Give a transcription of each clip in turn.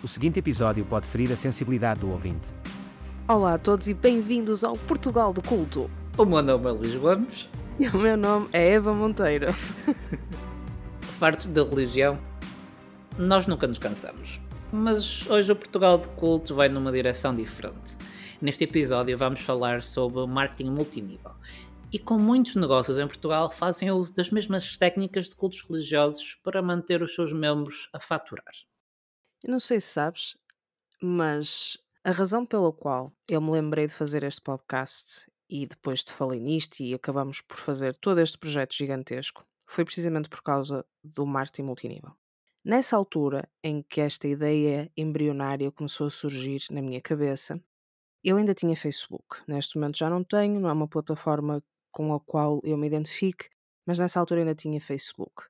O seguinte episódio pode ferir a sensibilidade do ouvinte. Olá a todos e bem-vindos ao Portugal do Culto. O meu nome é Luís Gomes. E o meu nome é Eva Monteiro. Fartos da religião, nós nunca nos cansamos. Mas hoje o Portugal do Culto vai numa direção diferente. Neste episódio vamos falar sobre marketing multinível. E com muitos negócios em Portugal fazem uso das mesmas técnicas de cultos religiosos para manter os seus membros a faturar. Eu não sei se sabes, mas a razão pela qual eu me lembrei de fazer este podcast e depois te falei nisto e acabamos por fazer todo este projeto gigantesco foi precisamente por causa do marketing multinível. Nessa altura em que esta ideia embrionária começou a surgir na minha cabeça, eu ainda tinha Facebook. Neste momento já não tenho, não é uma plataforma com a qual eu me identifique, mas nessa altura ainda tinha Facebook.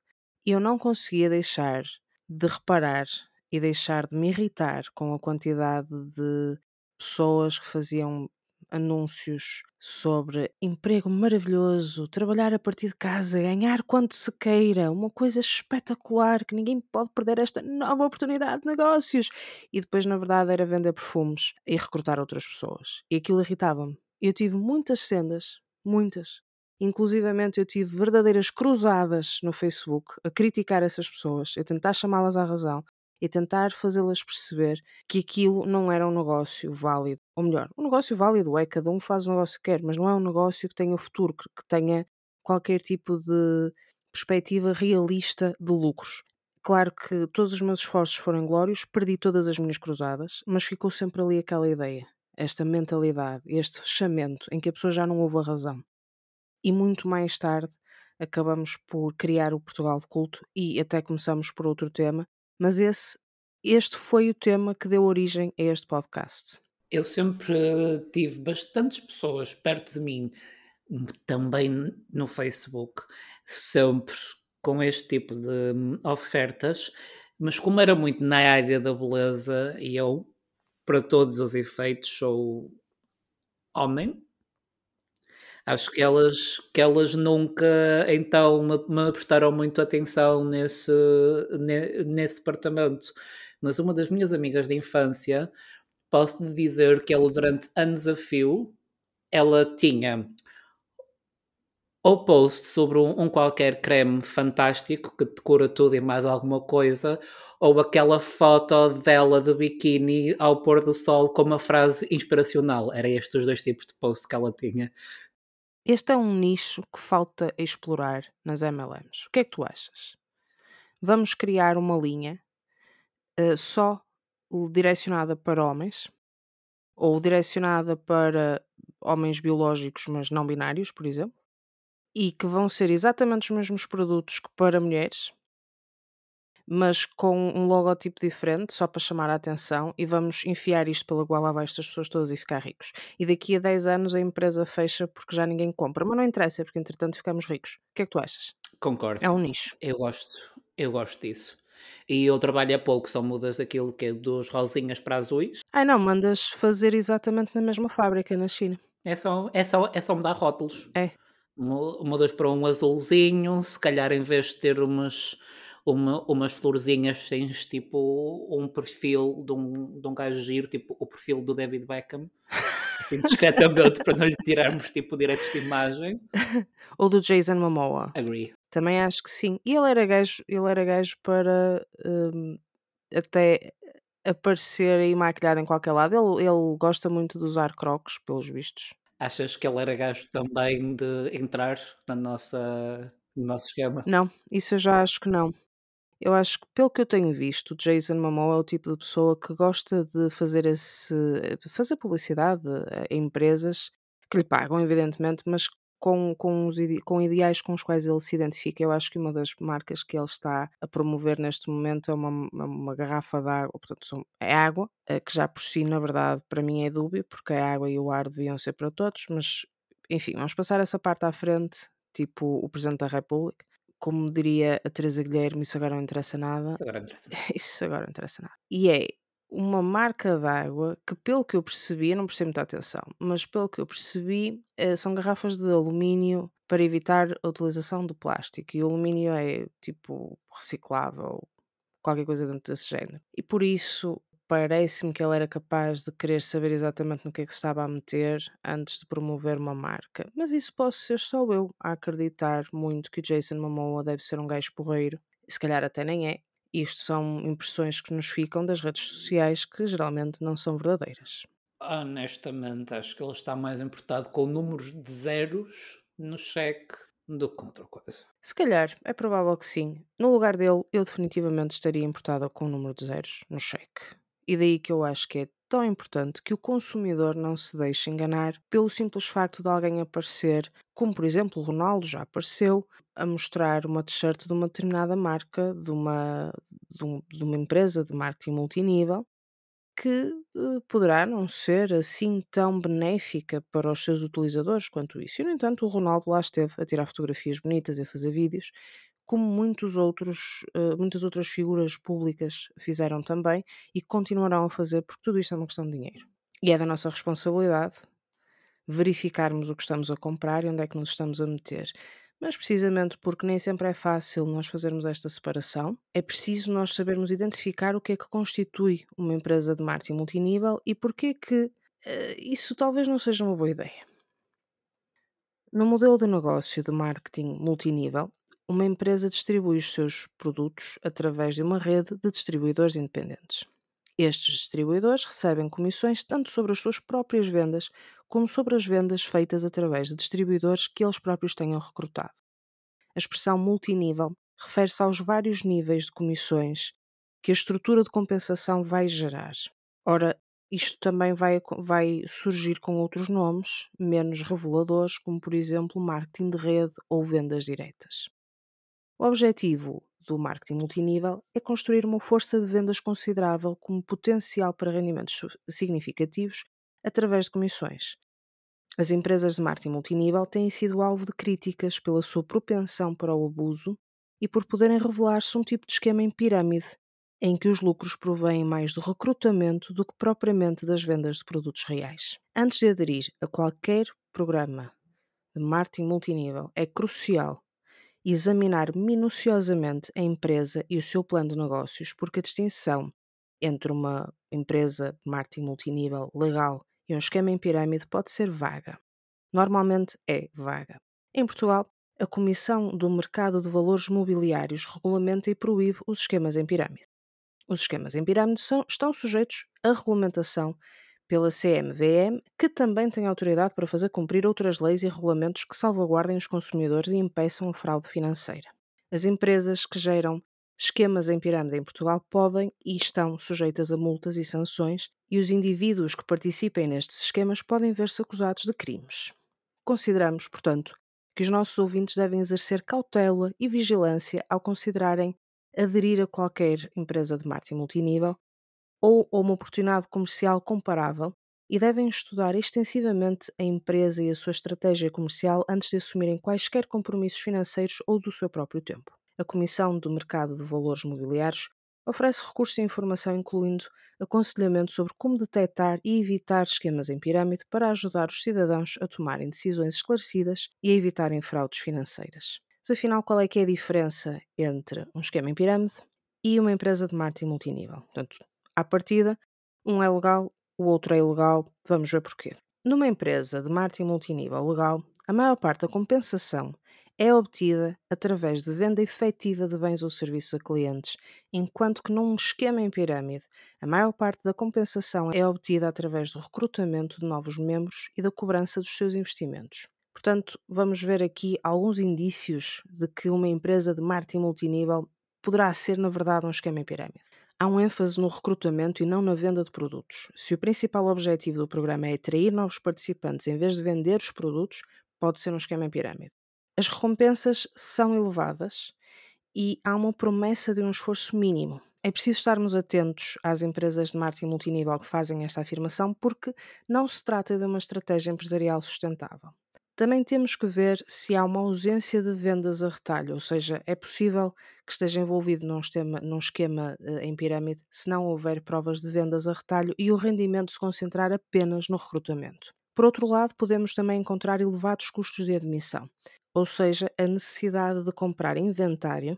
E eu não conseguia deixar de reparar e deixar de me irritar com a quantidade de pessoas que faziam anúncios sobre emprego maravilhoso, trabalhar a partir de casa, ganhar quanto se queira, uma coisa espetacular que ninguém pode perder esta nova oportunidade de negócios. E depois, na verdade, era vender perfumes e recrutar outras pessoas. E aquilo irritava-me. Eu tive muitas sendas, muitas. Inclusivamente eu tive verdadeiras cruzadas no Facebook a criticar essas pessoas, a tentar chamá-las à razão, e tentar fazê-las perceber que aquilo não era um negócio válido. Ou melhor, um negócio válido é cada um faz o negócio que quer, mas não é um negócio que tenha futuro, que tenha qualquer tipo de perspectiva realista de lucros. Claro que todos os meus esforços foram glórios, perdi todas as minhas cruzadas, mas ficou sempre ali aquela ideia, esta mentalidade, este fechamento em que a pessoa já não ouve a razão. E muito mais tarde acabamos por criar o Portugal de Culto e até começamos por outro tema, mas esse, este foi o tema que deu origem a este podcast. Eu sempre tive bastantes pessoas perto de mim, também no Facebook, sempre com este tipo de hum, ofertas, mas como era muito na área da beleza e eu, para todos os efeitos, sou homem, Acho que elas, que elas nunca então me, me prestaram muito atenção nesse, nesse departamento. Mas uma das minhas amigas de infância, posso lhe dizer que ela durante anos a fio, ela tinha ou post sobre um, um, qualquer creme fantástico que decora tudo e mais alguma coisa, ou aquela foto dela de biquíni ao pôr do sol com uma frase inspiracional. Era estes os dois tipos de post que ela tinha. Este é um nicho que falta explorar nas MLMs. O que é que tu achas? Vamos criar uma linha uh, só direcionada para homens ou direcionada para homens biológicos, mas não binários, por exemplo, e que vão ser exatamente os mesmos produtos que para mulheres, mas com um logotipo diferente, só para chamar a atenção, e vamos enfiar isto pela goela abaixo das pessoas todas e ficar ricos. E daqui a 10 anos a empresa fecha porque já ninguém compra. Mas não interessa, porque entretanto ficamos ricos. O que é que tu achas? Concordo. É um nicho. Eu gosto, eu gosto disso. E eu trabalho há pouco, só mudas daquilo que é dos rosinhas para azuis. Ai não, mandas fazer exatamente na mesma fábrica na China. É só, é só, é só mudar rótulos. É. Mudas para um azulzinho, se calhar em vez de ter umas uma, umas florzinhas tens tipo um perfil de um, de um gajo giro, tipo o perfil do David Beckham, assim discretamente para não lhe tirarmos tipo direitos de imagem. Ou do Jason Momoa. Agree. Também acho que sim. E ele era gajo, ele era gajo para um, até aparecer aí maquilhado em qualquer lado. Ele, ele gosta muito de usar crocs, pelos vistos. Achas que ele era gajo também de entrar na nossa, no nosso esquema? Não, isso eu já acho que não. Eu acho que, pelo que eu tenho visto, Jason Momoa é o tipo de pessoa que gosta de fazer esse fazer publicidade a empresas que lhe pagam, evidentemente, mas com, com, os, com ideais com os quais ele se identifica. Eu acho que uma das marcas que ele está a promover neste momento é uma, uma garrafa de água, portanto, é água, eh, que já por si, na verdade, para mim é dúbio, porque a água e o ar deviam ser para todos, mas enfim, vamos passar essa parte à frente, tipo o Presidente da República como diria a Teresa Guilherme, isso agora não interessa nada. Isso agora não interessa nada. Isso agora não interessa nada. E é uma marca d'água que, pelo que eu percebi, eu não prestei muita atenção, mas pelo que eu percebi, eh, são garrafas de alumínio para evitar a utilização de plástico. E o alumínio é tipo reciclável, qualquer coisa dentro desse género. E por isso parece-me que ele era capaz de querer saber exatamente no que é que se estava a meter antes de promover uma marca. Mas isso posso ser só eu a acreditar muito que o Jason Momoa deve ser um gajo porreiro. Se calhar até nem é. Isto são impressões que nos ficam das redes sociais que geralmente não são verdadeiras. Honestamente, acho que ele está mais importado com números de zeros no cheque do que outra coisa. Se calhar, é provável que sim. No lugar dele, eu definitivamente estaria importada com o número de zeros no cheque. E daí que eu acho que é tão importante que o consumidor não se deixe enganar pelo simples facto de alguém aparecer, como por exemplo o Ronaldo já apareceu, a mostrar uma t-shirt de uma determinada marca, de uma, de, um, de uma empresa de marketing multinível, que uh, poderá não ser assim tão benéfica para os seus utilizadores quanto isso. E, no entanto, o Ronaldo lá esteve a tirar fotografias bonitas e a fazer vídeos, como muitos outros, uh, muitas outras figuras públicas fizeram também e continuarão a fazer, porque tudo isto é uma questão de dinheiro. E é da nossa responsabilidade verificarmos o que estamos a comprar e onde é que nos estamos a meter. Mas precisamente porque nem sempre é fácil nós fazermos esta separação, é preciso nós sabermos identificar o que é que constitui uma empresa de marketing multinível e porquê que uh, isso talvez não seja uma boa ideia. No modelo de negócio de marketing multinível, uma empresa distribui os seus produtos através de uma rede de distribuidores independentes. Estes distribuidores recebem comissões tanto sobre as suas próprias vendas como sobre as vendas feitas através de distribuidores que eles próprios tenham recrutado. A expressão multinível refere-se aos vários níveis de comissões que a estrutura de compensação vai gerar. Ora, isto também vai, vai surgir com outros nomes, menos reveladores, como por exemplo marketing de rede ou vendas diretas. O objetivo do marketing multinível é construir uma força de vendas considerável como potencial para rendimentos significativos através de comissões. As empresas de marketing multinível têm sido alvo de críticas pela sua propensão para o abuso e por poderem revelar-se um tipo de esquema em pirâmide, em que os lucros provêm mais do recrutamento do que propriamente das vendas de produtos reais. Antes de aderir a qualquer programa de marketing multinível, é crucial examinar minuciosamente a empresa e o seu plano de negócios, porque a distinção entre uma empresa de marketing multinível legal e um esquema em pirâmide pode ser vaga. Normalmente é vaga. Em Portugal, a Comissão do Mercado de Valores Mobiliários regulamenta e proíbe os esquemas em pirâmide. Os esquemas em pirâmide são, estão sujeitos à regulamentação pela CMVM, que também tem autoridade para fazer cumprir outras leis e regulamentos que salvaguardem os consumidores e impeçam a fraude financeira. As empresas que geram esquemas em pirâmide em Portugal podem e estão sujeitas a multas e sanções, e os indivíduos que participem nestes esquemas podem ver-se acusados de crimes. Consideramos, portanto, que os nossos ouvintes devem exercer cautela e vigilância ao considerarem aderir a qualquer empresa de marketing multinível ou a uma oportunidade comercial comparável e devem estudar extensivamente a empresa e a sua estratégia comercial antes de assumirem quaisquer compromissos financeiros ou do seu próprio tempo. A Comissão do Mercado de Valores Mobiliários oferece recursos e informação, incluindo aconselhamento sobre como detectar e evitar esquemas em pirâmide para ajudar os cidadãos a tomarem decisões esclarecidas e a evitarem fraudes financeiras. Mas afinal, qual é que é a diferença entre um esquema em pirâmide e uma empresa de marketing multinível? Portanto, à partida, um é legal, o outro é ilegal, vamos ver porquê. Numa empresa de marketing multinível legal, a maior parte da compensação é obtida através de venda efetiva de bens ou serviços a clientes, enquanto que num esquema em pirâmide, a maior parte da compensação é obtida através do recrutamento de novos membros e da cobrança dos seus investimentos. Portanto, vamos ver aqui alguns indícios de que uma empresa de marketing multinível poderá ser, na verdade, um esquema em pirâmide. Há um ênfase no recrutamento e não na venda de produtos. Se o principal objetivo do programa é atrair novos participantes em vez de vender os produtos, pode ser um esquema em pirâmide. As recompensas são elevadas e há uma promessa de um esforço mínimo. É preciso estarmos atentos às empresas de marketing multinível que fazem esta afirmação, porque não se trata de uma estratégia empresarial sustentável. Também temos que ver se há uma ausência de vendas a retalho, ou seja, é possível que esteja envolvido num, esquema, num esquema uh, em pirâmide se não houver provas de vendas a retalho e o rendimento se concentrar apenas no recrutamento. Por outro lado, podemos também encontrar elevados custos de admissão, ou seja, a necessidade de comprar inventário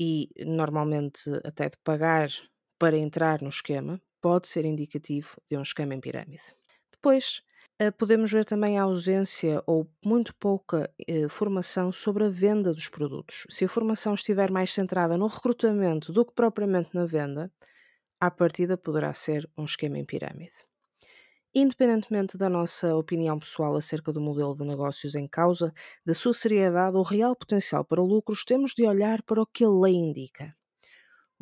e normalmente até de pagar para entrar no esquema, pode ser indicativo de um esquema em pirâmide. Depois, eh, podemos ver também a ausência ou muito pouca eh, formação sobre a venda dos produtos. Se a formação estiver mais centrada no recrutamento do que propriamente na venda, à partida poderá ser um esquema em pirâmide. Independentemente da nossa opinião pessoal acerca do modelo de negócios em causa, da sua seriedade ou real potencial para lucros, temos de olhar para o que a lei indica.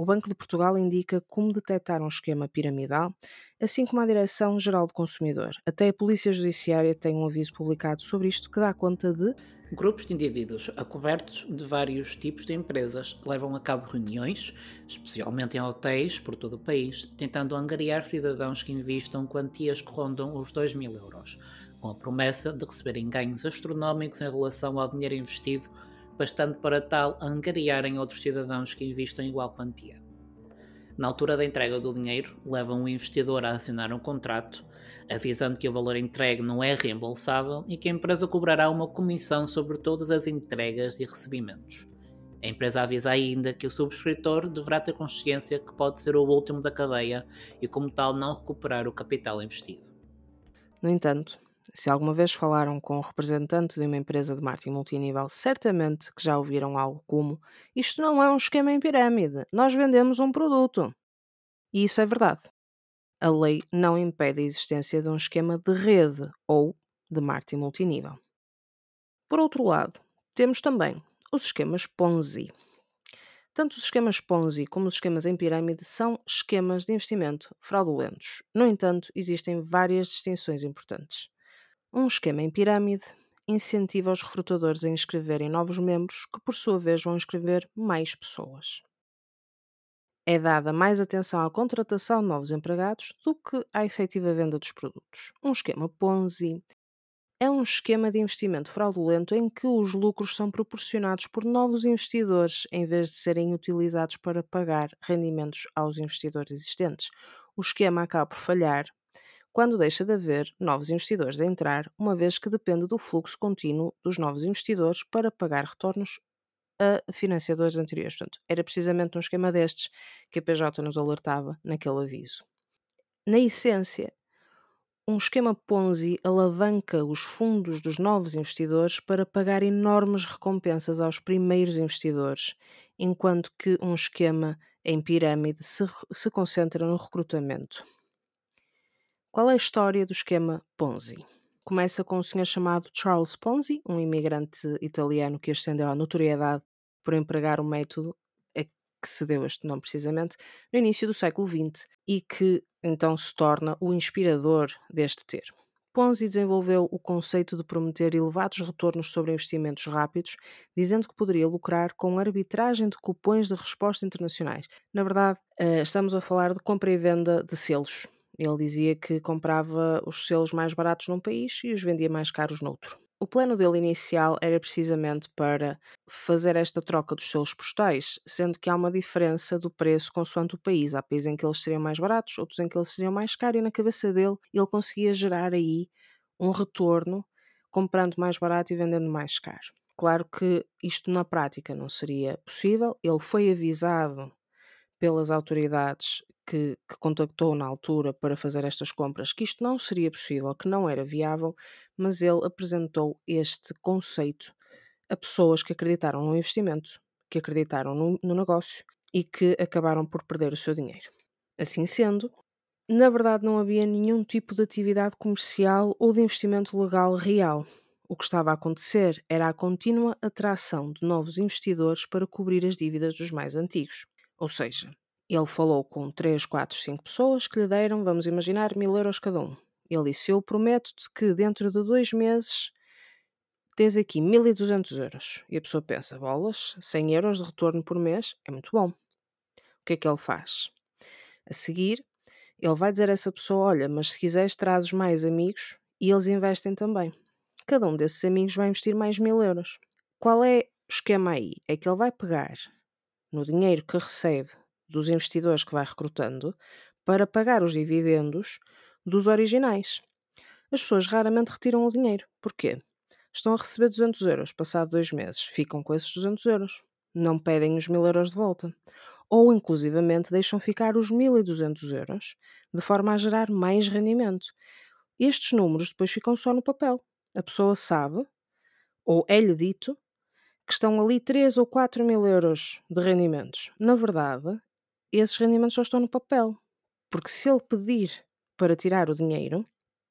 O Banco de Portugal indica como detectar um esquema piramidal, assim como a Direção-Geral do Consumidor. Até a Polícia Judiciária tem um aviso publicado sobre isto que dá conta de Grupos de indivíduos acobertos de vários tipos de empresas levam a cabo reuniões, especialmente em hotéis por todo o país, tentando angariar cidadãos que investam quantias que rondam os 2 mil euros, com a promessa de receberem ganhos astronómicos em relação ao dinheiro investido bastante para tal angariarem outros cidadãos que investam igual quantia. Na altura da entrega do dinheiro, levam o investidor a assinar um contrato, avisando que o valor entregue não é reembolsável e que a empresa cobrará uma comissão sobre todas as entregas e recebimentos. A empresa avisa ainda que o subscritor deverá ter consciência que pode ser o último da cadeia e, como tal, não recuperar o capital investido. No entanto, se alguma vez falaram com um representante de uma empresa de marketing multinível, certamente que já ouviram algo como: Isto não é um esquema em pirâmide, nós vendemos um produto. E isso é verdade. A lei não impede a existência de um esquema de rede ou de marketing multinível. Por outro lado, temos também os esquemas Ponzi. Tanto os esquemas Ponzi como os esquemas em pirâmide são esquemas de investimento fraudulentos. No entanto, existem várias distinções importantes. Um esquema em pirâmide incentiva os recrutadores a inscreverem novos membros, que por sua vez vão inscrever mais pessoas. É dada mais atenção à contratação de novos empregados do que à efetiva venda dos produtos. Um esquema Ponzi é um esquema de investimento fraudulento em que os lucros são proporcionados por novos investidores em vez de serem utilizados para pagar rendimentos aos investidores existentes. O esquema acaba por falhar quando deixa de haver novos investidores a entrar, uma vez que depende do fluxo contínuo dos novos investidores para pagar retornos a financiadores anteriores. Portanto, era precisamente um esquema destes que a PJ nos alertava naquele aviso. Na essência, um esquema Ponzi alavanca os fundos dos novos investidores para pagar enormes recompensas aos primeiros investidores, enquanto que um esquema em pirâmide se, se concentra no recrutamento. Qual é a história do esquema Ponzi? Começa com um senhor chamado Charles Ponzi, um imigrante italiano que ascendeu à notoriedade por empregar um método a que se deu este nome precisamente no início do século XX e que então se torna o inspirador deste termo. Ponzi desenvolveu o conceito de prometer elevados retornos sobre investimentos rápidos, dizendo que poderia lucrar com arbitragem de cupões de resposta internacionais. Na verdade, eh, estamos a falar de compra e venda de selos ele dizia que comprava os selos mais baratos num país e os vendia mais caros noutro. O plano dele inicial era precisamente para fazer esta troca dos selos postais, sendo que há uma diferença do preço consoante o país. Há países em que eles seriam mais baratos, outros em que eles seriam mais caros, e na cabeça dele ele conseguia gerar aí um retorno comprando mais barato e vendendo mais caro. Claro que isto na prática não seria possível. Ele foi avisado pelas autoridades que, que, contactou na altura para fazer estas compras que isto não seria possível, que não era viável, mas ele apresentou este conceito a pessoas que acreditaram no investimento, que acreditaram no, no negócio e que acabaram por perder o seu dinheiro. Assim sendo, na verdade não havia nenhum tipo de atividade comercial ou de investimento legal real. O que estava a acontecer era a contínua atração de novos investidores para cobrir as dívidas dos mais antigos. Ou seja, ele falou com 3, 4, 5 pessoas que lhe deram, vamos imaginar, mil euros cada um. Ele disse: Eu prometo-te que dentro de dois meses tens aqui 1200 euros. E a pessoa pensa: bolas, 100 euros de retorno por mês é muito bom. O que é que ele faz? A seguir, ele vai dizer a essa pessoa: Olha, mas se quiseres, trazes mais amigos e eles investem também. Cada um desses amigos vai investir mais mil euros. Qual é o esquema aí? É que ele vai pegar no dinheiro que recebe dos investidores que vai recrutando para pagar os dividendos dos originais. As pessoas raramente retiram o dinheiro. Porquê? Estão a receber 200 euros, passado dois meses, ficam com esses 200 euros. Não pedem os 1000 euros de volta. ou inclusivamente deixam ficar os 1.200 euros, de forma a gerar mais rendimento. Estes números depois ficam só no papel. A pessoa sabe, ou é-lhe dito, que estão ali 3 ou 4 mil euros de rendimentos. Na verdade, esses rendimentos só estão no papel. Porque se ele pedir para tirar o dinheiro,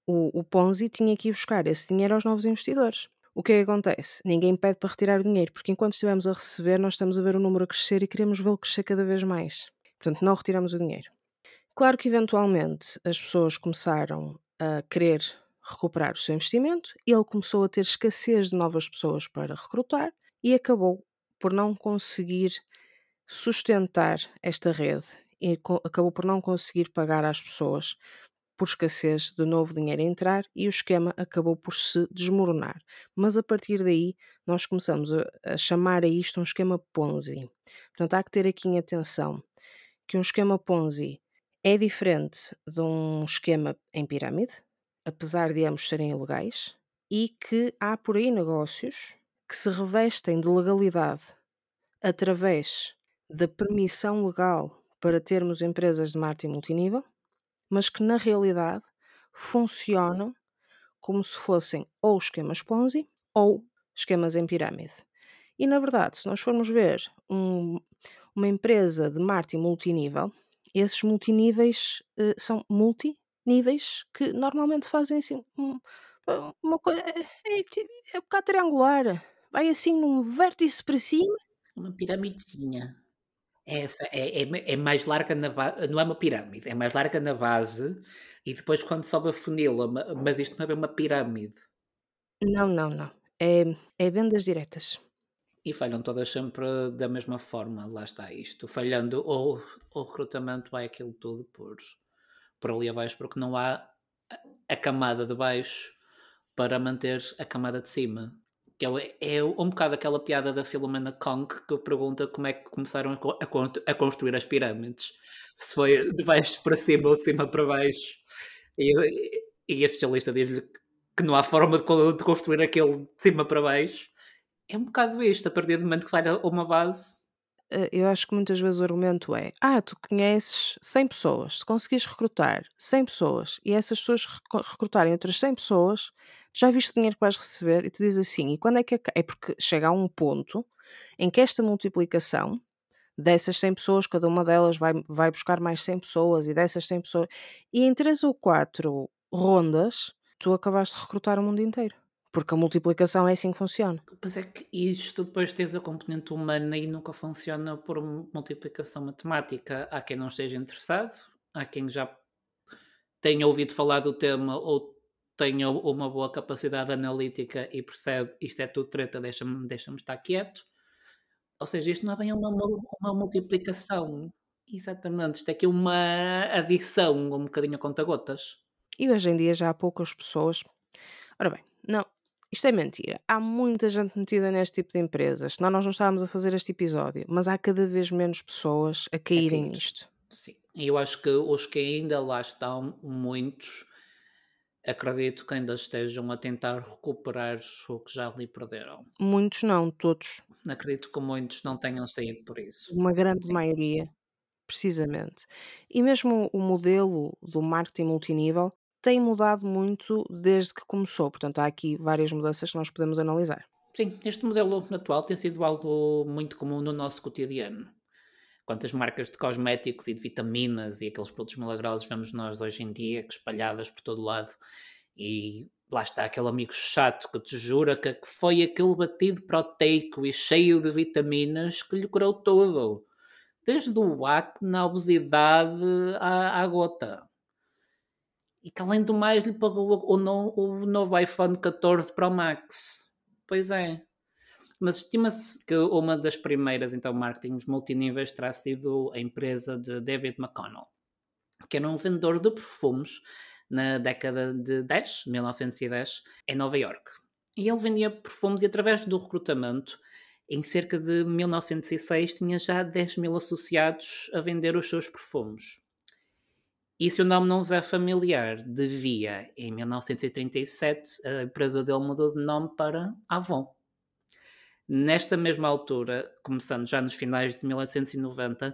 o, o Ponzi tinha que ir buscar esse dinheiro aos novos investidores. O que é que acontece? Ninguém pede para retirar o dinheiro, porque enquanto estivermos a receber, nós estamos a ver o número a crescer e queremos vê-lo crescer cada vez mais. Portanto, não retiramos o dinheiro. Claro que eventualmente as pessoas começaram a querer recuperar o seu investimento, ele começou a ter escassez de novas pessoas para recrutar e acabou por não conseguir sustentar esta rede e acabou por não conseguir pagar às pessoas por escassez de novo dinheiro a entrar e o esquema acabou por se desmoronar. Mas a partir daí nós começamos a, a chamar a isto um esquema Ponzi. Portanto, há que ter aqui em atenção que um esquema Ponzi é diferente de um esquema em pirâmide, apesar de ambos serem ilegais, e que há por aí negócios que se revestem de legalidade através da permissão legal para termos empresas de marketing multinível mas que na realidade funcionam como se fossem ou esquemas Ponzi ou esquemas em pirâmide. E na verdade, se nós formos ver um, uma empresa de marketing multinível, esses multiníveis uh, são multiníveis que normalmente fazem assim um, uma coisa. É, é, é um bocado triangular. Vai assim num vértice para cima. Uma piramidinha. É é, é, mais larga na base, não é uma pirâmide, é mais larga na base e depois quando sobe a funila, mas isto não é bem uma pirâmide. Não, não, não. É, é vendas diretas. E falham todas sempre da mesma forma, lá está isto. Falhando ou o recrutamento vai aquilo tudo por, por ali abaixo, porque não há a camada de baixo para manter a camada de cima que é, um bocado aquela piada da Filomena Kong que pergunta como é que começaram a, a, construir as pirâmides. Se foi de baixo para cima ou de cima para baixo. E, e a especialista diz-lhe que não há forma de, construir aquele de cima para baixo. É um bocado isto, a partir do momento que vai uma base, eh, eu acho que muitas vezes o argumento é: ah, tu conheces 100 pessoas, se conseguires recrutar 100 pessoas e essas pessoas recrutarem outras 100 pessoas, já viste o dinheiro que vais receber e tu dizes assim, e quando é que é porque chega a um ponto em que esta multiplicação dessas 100 pessoas, cada uma delas vai, vai buscar mais 100 pessoas e dessas 100 pessoas, e em 3 ou 4 rondas, tu acabaste de recrutar o mundo inteiro. Porque a multiplicação é assim que funciona. Pois é que isto depois tens a componente humana e nunca funciona por multiplicação matemática. Há quem não esteja interessado, há quem já tenha ouvido falar do tema ou tenha uma boa capacidade analítica e percebe isto é tudo treta, deixa-me deixa estar quieto. Ou seja, isto não é bem uma, uma multiplicação. Exatamente, isto é aqui uma adição, um bocadinho a conta-gotas. E hoje em dia já há poucas pessoas. Ora bem, não, isto é mentira. Há muita gente metida neste tipo de empresas, senão nós não estávamos a fazer este episódio, mas há cada vez menos pessoas a caírem nisto. Sim, e eu acho que os que ainda lá estão, muitos, acredito que ainda estejam a tentar recuperar o que já ali perderam. Muitos não, todos. Acredito que muitos não tenham saído por isso. Uma grande Sim. maioria, precisamente. E mesmo o modelo do marketing multinível tem mudado muito desde que começou, portanto há aqui várias mudanças que nós podemos analisar. Sim, este modelo atual tem sido algo muito comum no nosso cotidiano. Quantas marcas de cosméticos e de vitaminas e aqueles produtos milagrosos vemos nós hoje em dia, espalhadas por todo lado, e lá está aquele amigo chato que te jura que foi aquele batido proteico e cheio de vitaminas que lhe curou tudo. Desde o acne à obesidade à, à gota. E que além do mais lhe pagou o, o, o novo iPhone 14 Pro Max. Pois é mas estima-se que uma das primeiras então marketings multiníveis terá sido a empresa de David McConnell, que era um vendedor de perfumes na década de 10, 1910, em Nova York. E ele vendia perfumes e através do recrutamento, em cerca de 1906, tinha já 10 mil associados a vender os seus perfumes. E se o nome não vos é familiar, devia, em 1937, a empresa dele mudou de nome para Avon. Nesta mesma altura, começando já nos finais de 1890,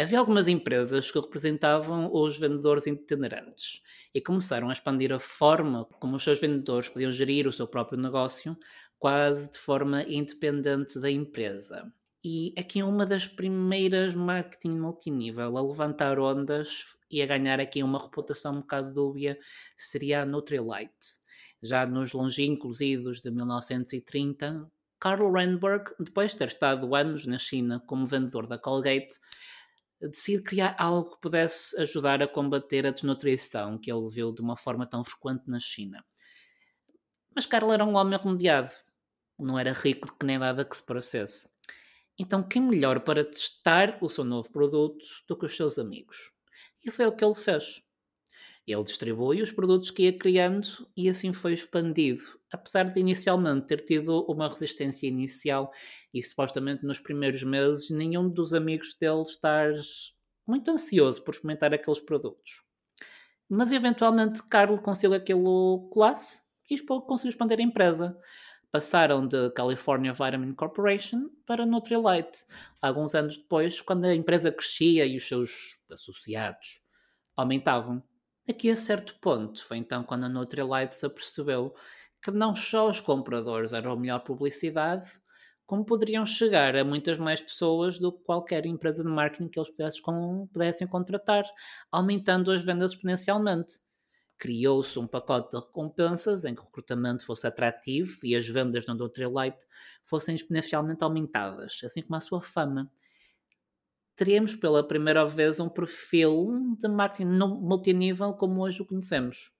Havia algumas empresas que representavam os vendedores itinerantes e começaram a expandir a forma como os seus vendedores podiam gerir o seu próprio negócio, quase de forma independente da empresa. E aqui é uma das primeiras marketing multinível a levantar ondas e a ganhar aqui uma reputação um bocado dúbia seria a Nutrilite. Já nos longínquos idos de 1930, Karl Randberg, depois de ter estado anos na China como vendedor da Colgate, decide criar algo que pudesse ajudar a combater a desnutrição que ele viu de uma forma tão frequente na China. Mas Carl era um homem remediado, não era rico que nem nada que se parecesse. Então, quem melhor para testar o seu novo produto do que os seus amigos? E foi o que ele fez. Ele distribui os produtos que ia criando e assim foi expandido, apesar de inicialmente ter tido uma resistência inicial e supostamente nos primeiros meses nenhum dos amigos dele estar muito ansioso por experimentar aqueles produtos. Mas eventualmente Carlo conseguiu aquilo classe e conseguiu expandir a empresa. Passaram de California Vitamin Corporation para Nutrilite. Alguns anos depois, quando a empresa crescia e os seus associados aumentavam. Aqui a certo ponto foi então quando a Nutrilite se apercebeu que não só os compradores eram a melhor publicidade, como poderiam chegar a muitas mais pessoas do que qualquer empresa de marketing que eles pudessem, pudessem contratar, aumentando as vendas exponencialmente. Criou-se um pacote de recompensas em que o recrutamento fosse atrativo e as vendas no Nutrilite fossem exponencialmente aumentadas, assim como a sua fama. Teríamos pela primeira vez um perfil de marketing multinível como hoje o conhecemos.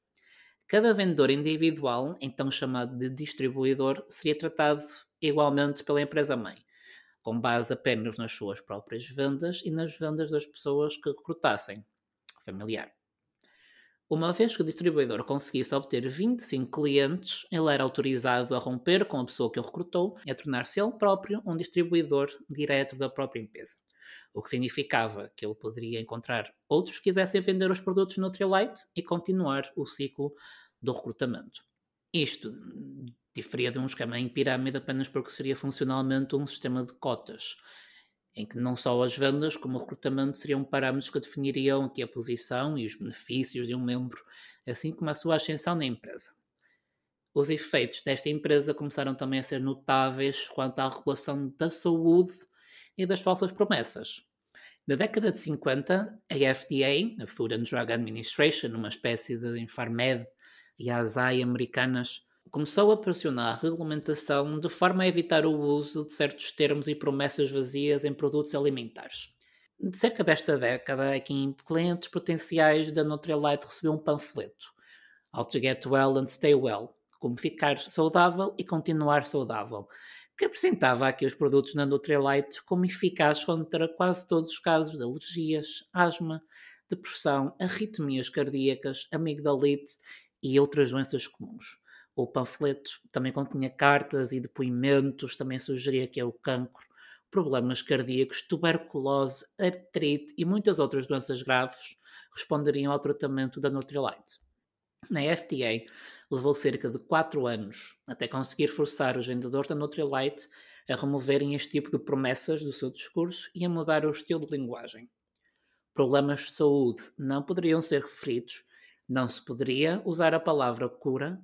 Cada vendedor individual, então chamado de distribuidor, seria tratado igualmente pela empresa-mãe, com base apenas nas suas próprias vendas e nas vendas das pessoas que recrutassem, familiar. Uma vez que o distribuidor conseguisse obter 25 clientes, ele era autorizado a romper com a pessoa que o recrutou e a tornar-se ele próprio um distribuidor direto da própria empresa. O que significava que ele poderia encontrar outros que quisessem vender os produtos Nutrilite e continuar o ciclo do recrutamento. Isto diferia de um esquema em pirâmide apenas porque seria funcionalmente um sistema de cotas, em que não só as vendas como o recrutamento seriam parâmetros que definiriam aqui a posição e os benefícios de um membro, assim como a sua ascensão na empresa. Os efeitos desta empresa começaram também a ser notáveis quanto à relação da saúde e das falsas promessas. Na década de 50, a FDA, a Food and Drug Administration, uma espécie de Infarmed e a ASAI americanas, começou a pressionar a regulamentação de forma a evitar o uso de certos termos e promessas vazias em produtos alimentares. De cerca desta década é que clientes potenciais da Nutrilite receberam um panfleto How to Get Well and Stay Well, como ficar saudável e continuar saudável, que apresentava aqui os produtos da Nutrilite como eficazes contra quase todos os casos de alergias, asma, depressão, arritmias cardíacas, amigdalite e outras doenças comuns. O panfleto também continha cartas e depoimentos, também sugeria que é o cancro, problemas cardíacos, tuberculose, artrite e muitas outras doenças graves responderiam ao tratamento da Nutrilite. Na FDA, levou cerca de 4 anos até conseguir forçar os vendedores da Nutrilite a removerem este tipo de promessas do seu discurso e a mudar o estilo de linguagem. Problemas de saúde não poderiam ser referidos, não se poderia usar a palavra cura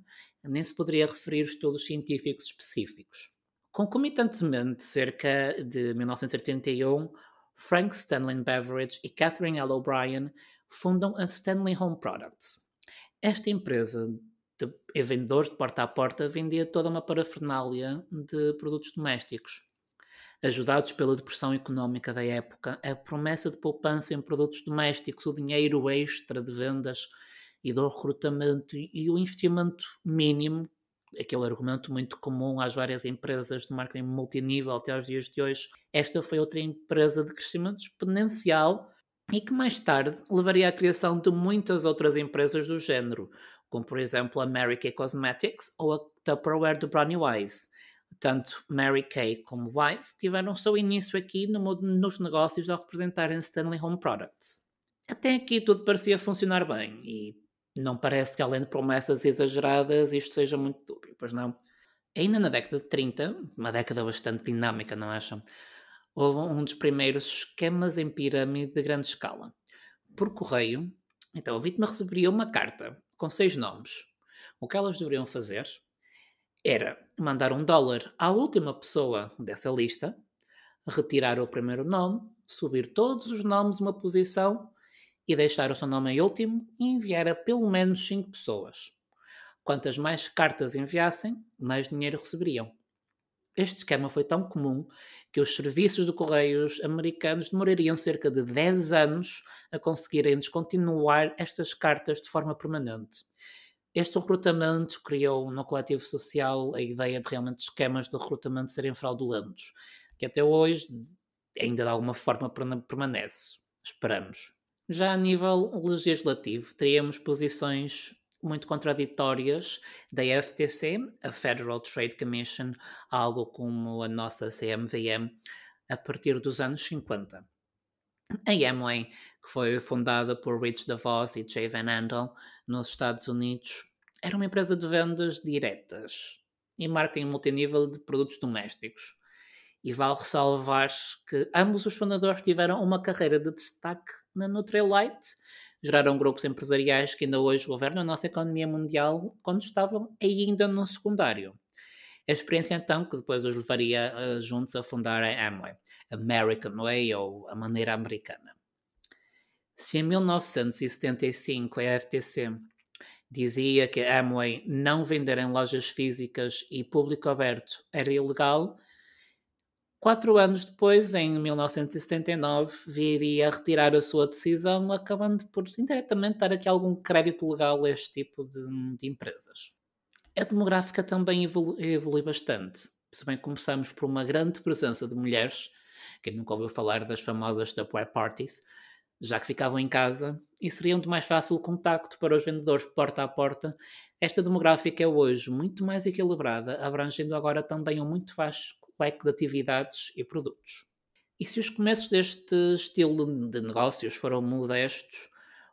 nem se poderia referir estudos científicos específicos. Concomitantemente, cerca de 1981, Frank Stanley Beverage e Catherine L. O'Brien fundam a Stanley Home Products. Esta empresa de vendedores de porta a porta vendia toda uma parafernália de produtos domésticos. Ajudados pela depressão económica da época, a promessa de poupança em produtos domésticos, o dinheiro extra de vendas e do recrutamento e o investimento mínimo, aquele argumento muito comum às várias empresas de marketing multinível até aos dias de hoje. Esta foi outra empresa de crescimento exponencial e que mais tarde levaria à criação de muitas outras empresas do género, como por exemplo a Mary Kay Cosmetics ou a Tupperware de Brownie Wise. Tanto Mary Kay como Wise tiveram seu início aqui no, nos negócios ao representarem Stanley Home Products. Até aqui tudo parecia funcionar bem e não parece que, além de promessas exageradas, isto seja muito dúbio, pois não? Ainda na década de 30, uma década bastante dinâmica, não acham? houve um dos primeiros esquemas em pirâmide de grande escala. Por correio, então a vítima receberia uma carta com seis nomes. O que elas deveriam fazer era mandar um dólar à última pessoa dessa lista, retirar o primeiro nome, subir todos os nomes uma posição e deixar o seu nome em último e enviar a pelo menos 5 pessoas. Quantas mais cartas enviassem, mais dinheiro receberiam. Este esquema foi tão comum que os serviços de correios americanos demorariam cerca de 10 anos a conseguirem descontinuar estas cartas de forma permanente. Este recrutamento criou no coletivo social a ideia de realmente esquemas de recrutamento serem fraudulentos, que até hoje ainda de alguma forma permanece. Esperamos. Já a nível legislativo, teríamos posições muito contraditórias da FTC, a Federal Trade Commission, algo como a nossa CMVM, a partir dos anos 50. A Amway, que foi fundada por Rich DeVos e Jay Van Andel nos Estados Unidos, era uma empresa de vendas diretas e marketing multinível de produtos domésticos. E vale ressalvar que ambos os fundadores tiveram uma carreira de destaque na Nutrilite, geraram grupos empresariais que ainda hoje governam a nossa economia mundial quando estavam ainda no secundário. A experiência então que depois os levaria uh, juntos a fundar a Amway, American Way ou a maneira americana. Se em 1975 a FTC dizia que a Amway não vender em lojas físicas e público aberto era ilegal, Quatro anos depois, em 1979, viria a retirar a sua decisão, acabando por indiretamente dar aqui algum crédito legal a este tipo de, de empresas. A demográfica também evolui, evolui bastante. Se bem começamos por uma grande presença de mulheres, quem nunca ouviu falar das famosas Tupperware Parties, já que ficavam em casa e seriam de mais fácil contacto para os vendedores porta a porta, esta demográfica é hoje muito mais equilibrada, abrangendo agora também um muito vasto leque de atividades e produtos. E se os começos deste estilo de negócios foram modestos,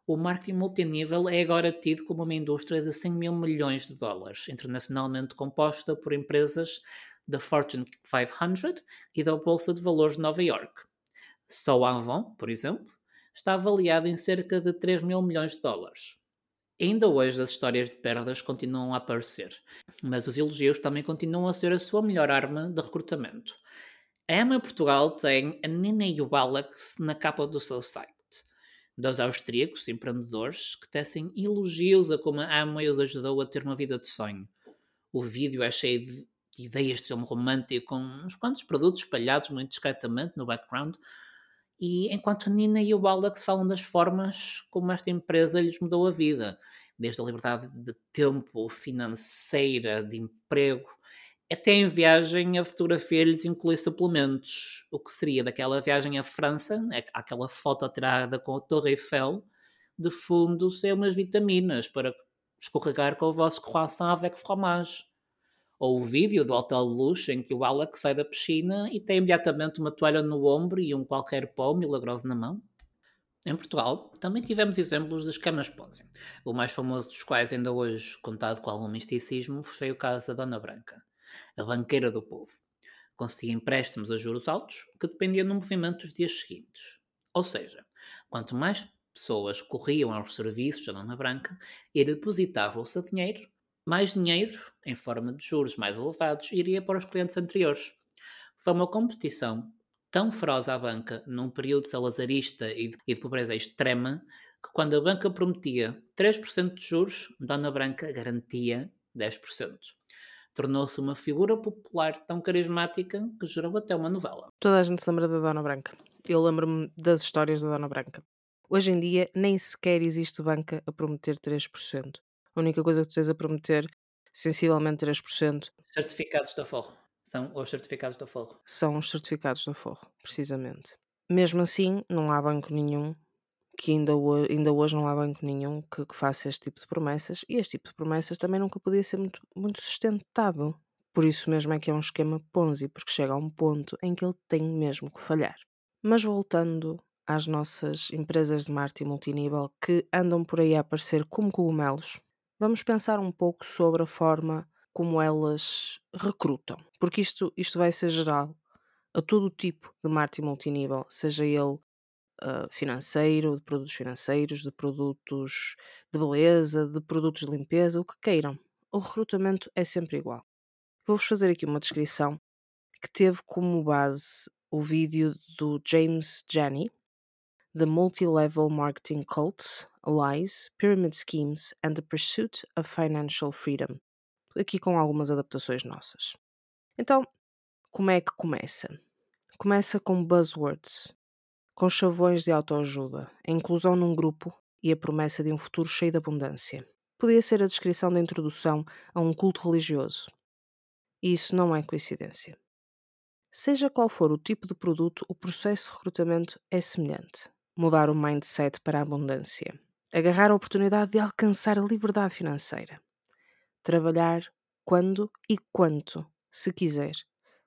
o marketing multinível é agora tido como uma indústria de 100 mil milhões de dólares, internacionalmente composta por empresas da Fortune 500 e da Bolsa de Valores de Nova York. Só a Avon, por exemplo, está avaliada em cerca de 3 mil milhões de dólares. Ainda hoje as histórias de perdas continuam a aparecer, mas os elogios também continuam a ser a sua melhor arma de recrutamento. A Emma Portugal tem a Nina e o Alex na capa do seu site. Dois austríacos empreendedores que tecem elogios a como a Emma os ajudou a ter uma vida de sonho. O vídeo é cheio de ideias de filme romântico com uns quantos produtos espalhados muito discretamente no background, e enquanto a Nina e o Alex falam das formas como esta empresa lhes mudou a vida, desde a liberdade de tempo, financeira, de emprego, até em viagem a fotografia lhes inclui suplementos, o que seria daquela viagem à França, né, aquela foto tirada com a Torre Eiffel, de fundo ser umas vitaminas para escorregar com o vosso croissant avec fromage ou o vídeo do hotel luxo em que o Alex sai da piscina e tem imediatamente uma toalha no ombro e um qualquer pão milagroso na mão. Em Portugal, também tivemos exemplos de esquemas Ponzi, o mais famoso dos quais ainda hoje contado com algum misticismo foi o caso da Dona Branca, a banqueira do povo. Conseguia empréstimos a juros altos que dependiam do movimento dos dias seguintes. Ou seja, quanto mais pessoas corriam aos serviços da Dona Branca e depositavam o seu dinheiro, mais dinheiro, em forma de juros mais elevados, iria para os clientes anteriores. Foi uma competição tão feroz à banca num período salazarista e de pobreza extrema que quando a banca prometia 3% de juros, Dona Branca garantia 10%. Tornou-se uma figura popular tão carismática que gerou até uma novela. Toda a gente se lembra da Dona Branca. Eu lembro-me das histórias da Dona Branca. Hoje em dia nem sequer existe banca a prometer 3%. A única coisa que tu tens a prometer, sensivelmente 3%. Certificados da Forro. São os certificados da Forro. São os certificados da Forro, precisamente. Mesmo assim, não há banco nenhum que ainda hoje, ainda hoje não há banco nenhum que, que, faça este tipo de promessas e este tipo de promessas também nunca podia ser muito, muito sustentado. Por isso mesmo é que é um esquema Ponzi, porque chega a um ponto em que ele tem mesmo que falhar. Mas voltando às nossas empresas de marketing multinível que andam por aí a aparecer como cogumelos, vamos pensar um pouco sobre a forma como elas recrutam, porque isto, isto vai ser geral a todo o tipo de marketing multinível, seja ele uh, financeiro, de produtos financeiros, de produtos de beleza, de produtos de limpeza, o que queiram. O recrutamento é sempre igual. Vou-vos fazer aqui uma descrição que teve como base o vídeo do James Janney, The Multi-Level Marketing Cults, Lies, Pyramid Schemes and the Pursuit of Financial Freedom, aqui com algumas adaptações nossas. Então, como é que começa? Começa com buzzwords, com chavões de autoajuda, a inclusão num grupo e a promessa de um futuro cheio de abundância. Podia ser a descrição da introdução a um culto religioso. E isso não é coincidência. Seja qual for o tipo de produto, o processo de recrutamento é semelhante. Mudar o mindset para a abundância. Agarrar a oportunidade de alcançar a liberdade financeira. Trabalhar quando e quanto, se quiser,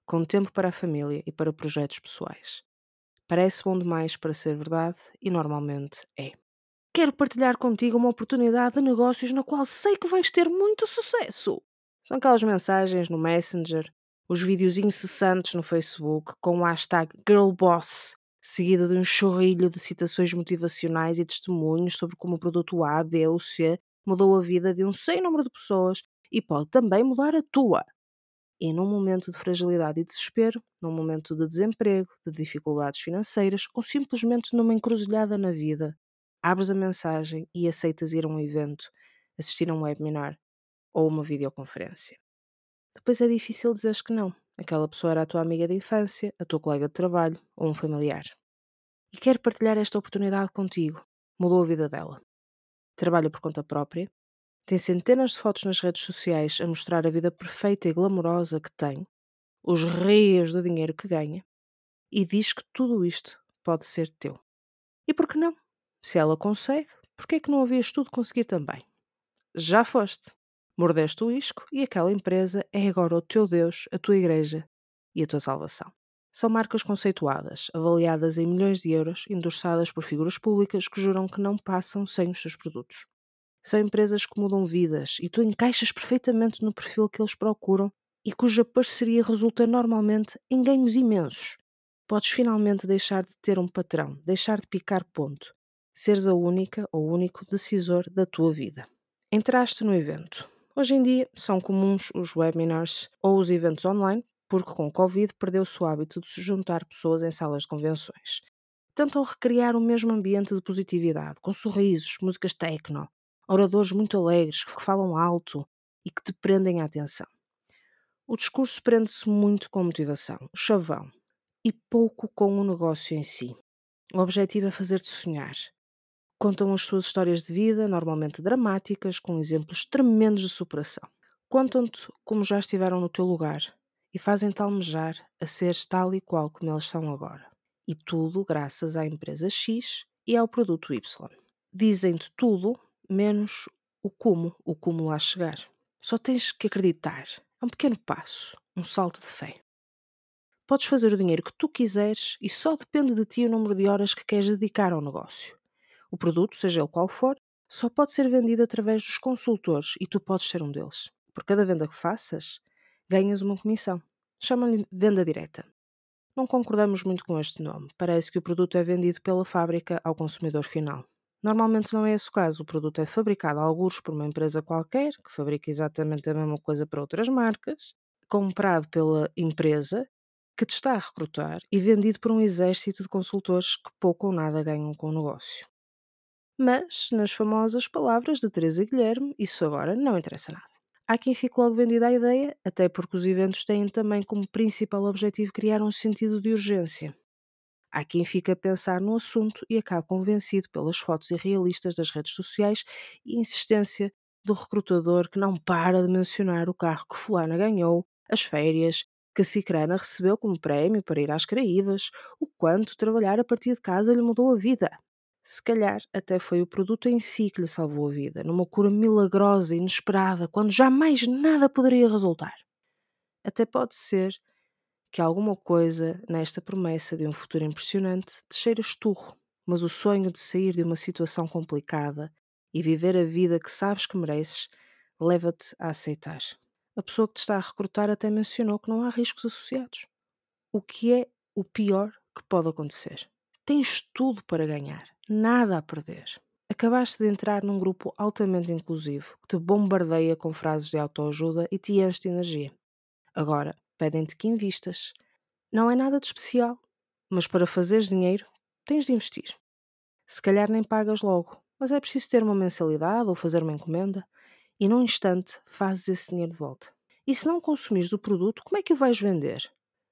com tempo para a família e para projetos pessoais. Parece bom demais para ser verdade e normalmente é. Quero partilhar contigo uma oportunidade de negócios na qual sei que vais ter muito sucesso. São aquelas mensagens no Messenger, os vídeos incessantes no Facebook com o hashtag GirlBoss, seguido de um chorrilho de citações motivacionais e testemunhos sobre como o produto A, B ou C mudou a vida de um sem número de pessoas e pode também mudar a tua. E num momento de fragilidade e desespero, num momento de desemprego, de dificuldades financeiras ou simplesmente numa encruzilhada na vida, abres a mensagem e aceitas ir a um evento, assistir a um webinar ou uma videoconferência. Depois é difícil dizeres que não. Aquela pessoa era a tua amiga de infância, a tua colega de trabalho ou um familiar. E quero partilhar esta oportunidade contigo. Mudou a vida dela. Trabalha por conta própria, tem centenas de fotos nas redes sociais a mostrar a vida perfeita e glamourosa que tem, os rios de dinheiro que ganha, e diz que tudo isto pode ser teu. E por que não? Se ela consegue, por que é que não havias tudo conseguir também? Já foste. Mordeste o isco e aquela empresa é agora o teu Deus, a tua igreja e a tua salvação. São marcas conceituadas, avaliadas em milhões de euros, endossadas por figuras públicas que juram que não passam sem os seus produtos. São empresas que mudam vidas e tu encaixas perfeitamente no perfil que eles procuram e cuja parceria resulta normalmente em ganhos imensos. Podes finalmente deixar de ter um patrão, deixar de picar ponto, seres a única ou único decisor da tua vida. Entraste no evento. Hoje em dia são comuns os webinars ou os eventos online, porque com o Covid perdeu-se o hábito de se juntar pessoas em salas de convenções. Tentam recriar o mesmo ambiente de positividade, com sorrisos, músicas techno, oradores muito alegres que falam alto e que te prendem a atenção. O discurso prende-se muito com motivação, o chavão, e pouco com o negócio em si. O objetivo é fazer-te sonhar. Contam as suas histórias de vida, normalmente dramáticas, com exemplos tremendos de superação. Contam-te como já estiveram no teu lugar e fazem-te almejar a seres tal e qual como eles são agora. E tudo graças à empresa X e ao produto Y. Dizem-te tudo menos o como, o como lá chegar. Só tens que acreditar. É um pequeno passo, um salto de fé. Podes fazer o dinheiro que tu quiseres e só depende de ti o número de horas que queres dedicar ao negócio. O produto, seja ele qual for, só pode ser vendido através dos consultores e tu podes ser um deles. Por cada venda que faças, ganhas uma comissão. Chama-lhe venda direta. Não concordamos muito com este nome. Parece que o produto é vendido pela fábrica ao consumidor final. Normalmente não é esse o caso. O produto é fabricado a alguns por uma empresa qualquer, que fabrica exatamente a mesma coisa para outras marcas, comprado pela empresa que te está a recrutar e vendido por um exército de consultores que pouco ou nada ganham com o negócio. Mas, nas famosas palavras de Teresa Guilherme, isso agora não interessa nada. Há quem fique logo vendido à ideia, até porque os eventos têm também como principal objetivo criar um sentido de urgência. Há quem fique a pensar no assunto e acabe convencido pelas fotos irrealistas das redes sociais e insistência do recrutador que não para de mencionar o carro que fulana ganhou, as férias, que Cicrana recebeu como prémio para ir às Caraíbas, o quanto trabalhar a partir de casa lhe mudou a vida. Se calhar até foi o produto em si que lhe salvou a vida, numa cura milagrosa e inesperada, quando jamais nada poderia resultar. Até pode ser que alguma coisa nesta promessa de um futuro impressionante te cheira esturro, mas o sonho de sair de uma situação complicada e viver a vida que sabes que mereces leva-te a aceitar. A pessoa que te está a recrutar até mencionou que não há riscos associados, o que é o pior que pode acontecer. Tens tudo para ganhar, nada a perder. Acabaste de entrar num grupo altamente inclusivo que te bombardeia com frases de autoajuda e te enche de energia. Agora, pedem-te que invistas. Não é nada de especial, mas para fazeres dinheiro, tens de investir. Se calhar nem pagas logo, mas é preciso ter uma mensalidade ou fazer uma encomenda e num instante fazes esse dinheiro de volta. E se não consumires o produto, como é que o vais vender?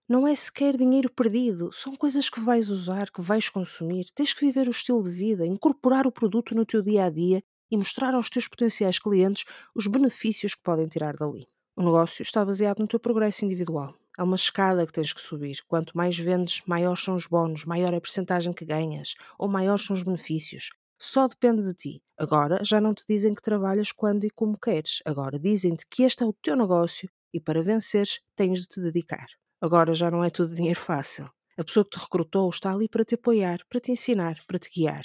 Não é sequer dinheiro perdido, são coisas que vais usar, que vais consumir. Tens que viver o estilo de vida, incorporar o produto no teu dia a dia e mostrar aos teus potenciais clientes os benefícios que podem tirar dali. O negócio está baseado no teu progresso individual. Há uma escada que tens que subir. Quanto mais vendes, maiores são os bónus, maior é a percentagem que ganhas, ou maiores são os benefícios. Só depende de ti. Agora já não te dizem que trabalhas quando e como queres. Agora dizem-te que este é o teu negócio e para venceres tens de te dedicar. Agora já não é tudo dinheiro fácil. A pessoa que te recrutou está ali para te apoiar, para te ensinar, para te guiar.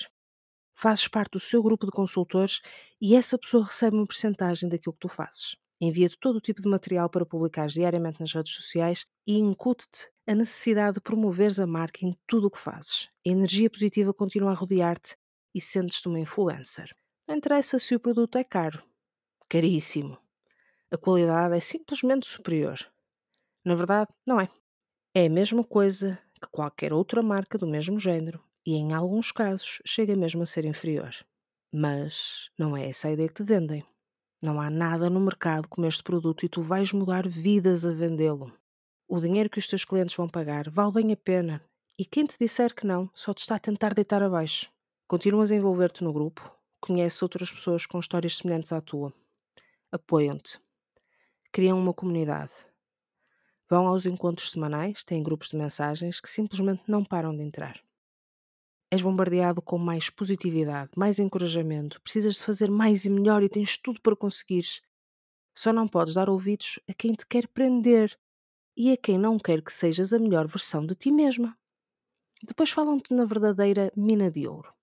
Fazes parte do seu grupo de consultores e essa pessoa recebe uma porcentagem daquilo que tu fazes. Envia-te todo o tipo de material para publicares diariamente nas redes sociais e incute-te a necessidade de promoveres a marca em tudo o que fazes. A energia positiva continua a rodear-te e sentes-te uma influencer. Não interessa se o produto é caro, caríssimo. A qualidade é simplesmente superior. Na verdade, não é. É a mesma coisa que qualquer outra marca do mesmo género e, em alguns casos, chega mesmo a ser inferior. Mas não é essa a ideia que te vendem. Não há nada no mercado como este produto e tu vais mudar vidas a vendê-lo. O dinheiro que os teus clientes vão pagar vale bem a pena. E quem te disser que não, só te está a tentar deitar abaixo. Continuas a envolver-te no grupo, conheces outras pessoas com histórias semelhantes à tua. Apoiam-te. Criam uma comunidade. Vão aos encontros semanais, têm grupos de mensagens que simplesmente não param de entrar. És bombardeado com mais positividade, mais encorajamento, precisas de fazer mais e melhor e tens tudo para conseguires. Só não podes dar ouvidos a quem te quer prender e a quem não quer que sejas a melhor versão de ti mesma. Depois falam-te na verdadeira mina de ouro.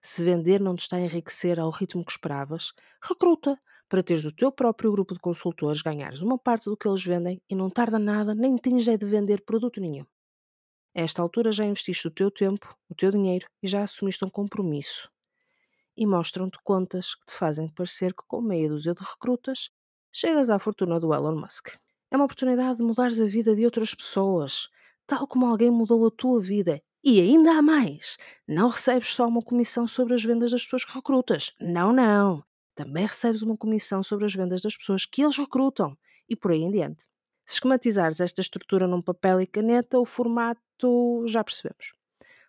Se vender não te está a enriquecer ao ritmo que esperavas, recruta para teres o teu próprio grupo de consultores, ganhares uma parte do que eles vendem e não tarda nada, nem tens de vender produto nenhum. A esta altura já investiste o teu tempo, o teu dinheiro e já assumiste um compromisso. E mostram-te contas que te fazem parecer que, com meia dúzia de recrutas, chegas à fortuna do Elon Musk. É uma oportunidade de mudares a vida de outras pessoas, tal como alguém mudou a tua vida. E ainda há mais! Não recebes só uma comissão sobre as vendas das que recrutas. Não, não! Também recebes uma comissão sobre as vendas das pessoas que eles recrutam. E por aí em diante. Se esquematizares esta estrutura num papel e caneta, o formato já percebemos.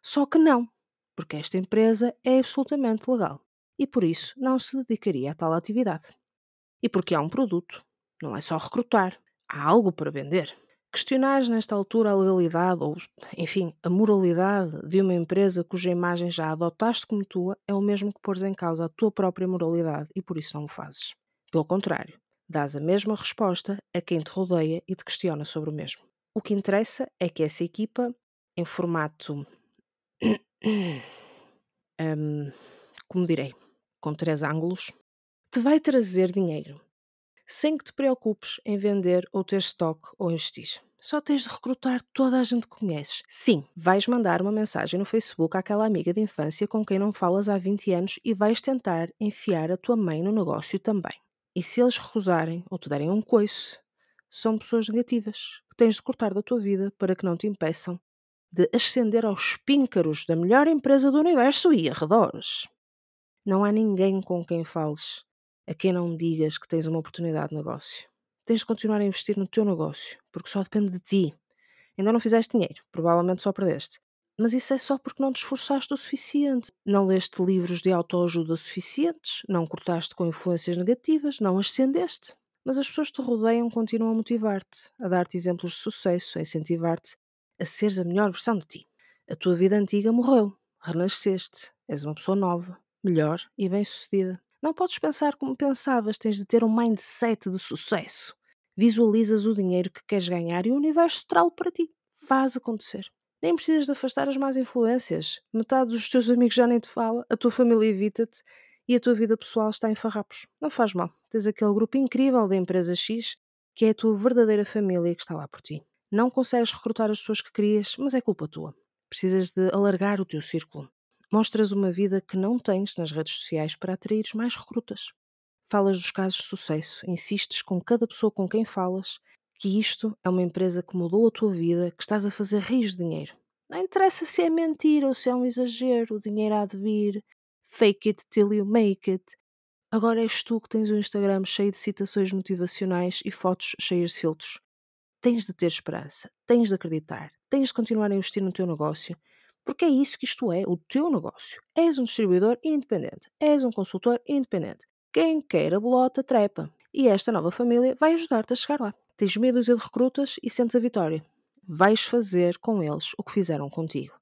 Só que não, porque esta empresa é absolutamente legal e por isso não se dedicaria a tal atividade. E porque há um produto, não é só recrutar, há algo para vender. Questionares nesta altura a legalidade ou, enfim, a moralidade de uma empresa cuja imagem já adotaste como tua é o mesmo que pôres em causa a tua própria moralidade e por isso não o fazes. Pelo contrário, dás a mesma resposta a quem te rodeia e te questiona sobre o mesmo. O que interessa é que essa equipa, em formato. um, como direi? Com três ângulos, te vai trazer dinheiro, sem que te preocupes em vender ou ter estoque ou investir. Só tens de recrutar toda a gente que conheces. Sim, vais mandar uma mensagem no Facebook àquela amiga de infância com quem não falas há 20 anos e vais tentar enfiar a tua mãe no negócio também. E se eles recusarem ou te derem um coice, são pessoas negativas que tens de cortar da tua vida para que não te impeçam de ascender aos píncaros da melhor empresa do universo e arredores. Não há ninguém com quem fales, a quem não digas que tens uma oportunidade de negócio. Tens de continuar a investir no teu negócio, porque só depende de ti. Ainda não fizeste dinheiro, provavelmente só perdeste. Mas isso é só porque não te esforçaste o suficiente. Não leste livros de autoajuda suficientes, não cortaste com influências negativas, não ascendeste. Mas as pessoas que te rodeiam continuam a motivar-te, a dar-te exemplos de sucesso, a incentivar-te a seres a melhor versão de ti. A tua vida antiga morreu, renasceste, és uma pessoa nova, melhor e bem-sucedida. Não podes pensar como pensavas, tens de ter um mindset de sucesso. Visualizas o dinheiro que queres ganhar e o universo traz para ti. Faz acontecer. Nem precisas de afastar as más influências. Metade dos teus amigos já nem te fala, a tua família evita-te e a tua vida pessoal está em farrapos. Não faz mal. Tens aquele grupo incrível da empresa X que é a tua verdadeira família que está lá por ti. Não consegues recrutar as pessoas que querias, mas é culpa tua. Precisas de alargar o teu círculo. Mostras uma vida que não tens nas redes sociais para atrair mais recrutas. Falas dos casos de sucesso, insistes com cada pessoa com quem falas que isto é uma empresa que mudou a tua vida, que estás a fazer rios de dinheiro. Não interessa se é mentira ou se é um exagero, o dinheiro há de vir. Fake it till you make it. Agora és tu que tens o Instagram cheio de citações motivacionais e fotos cheias de filtros. Tens de ter esperança, tens de acreditar, tens de continuar a investir no teu negócio, porque é isso que isto é, o teu negócio. És um distribuidor independente, és um consultor independente. Quem quer a bolota, trepa. E esta nova família vai ajudar-te a chegar lá. Tens meia dúzia de recrutas e sentes a vitória. Vais fazer com eles o que fizeram contigo.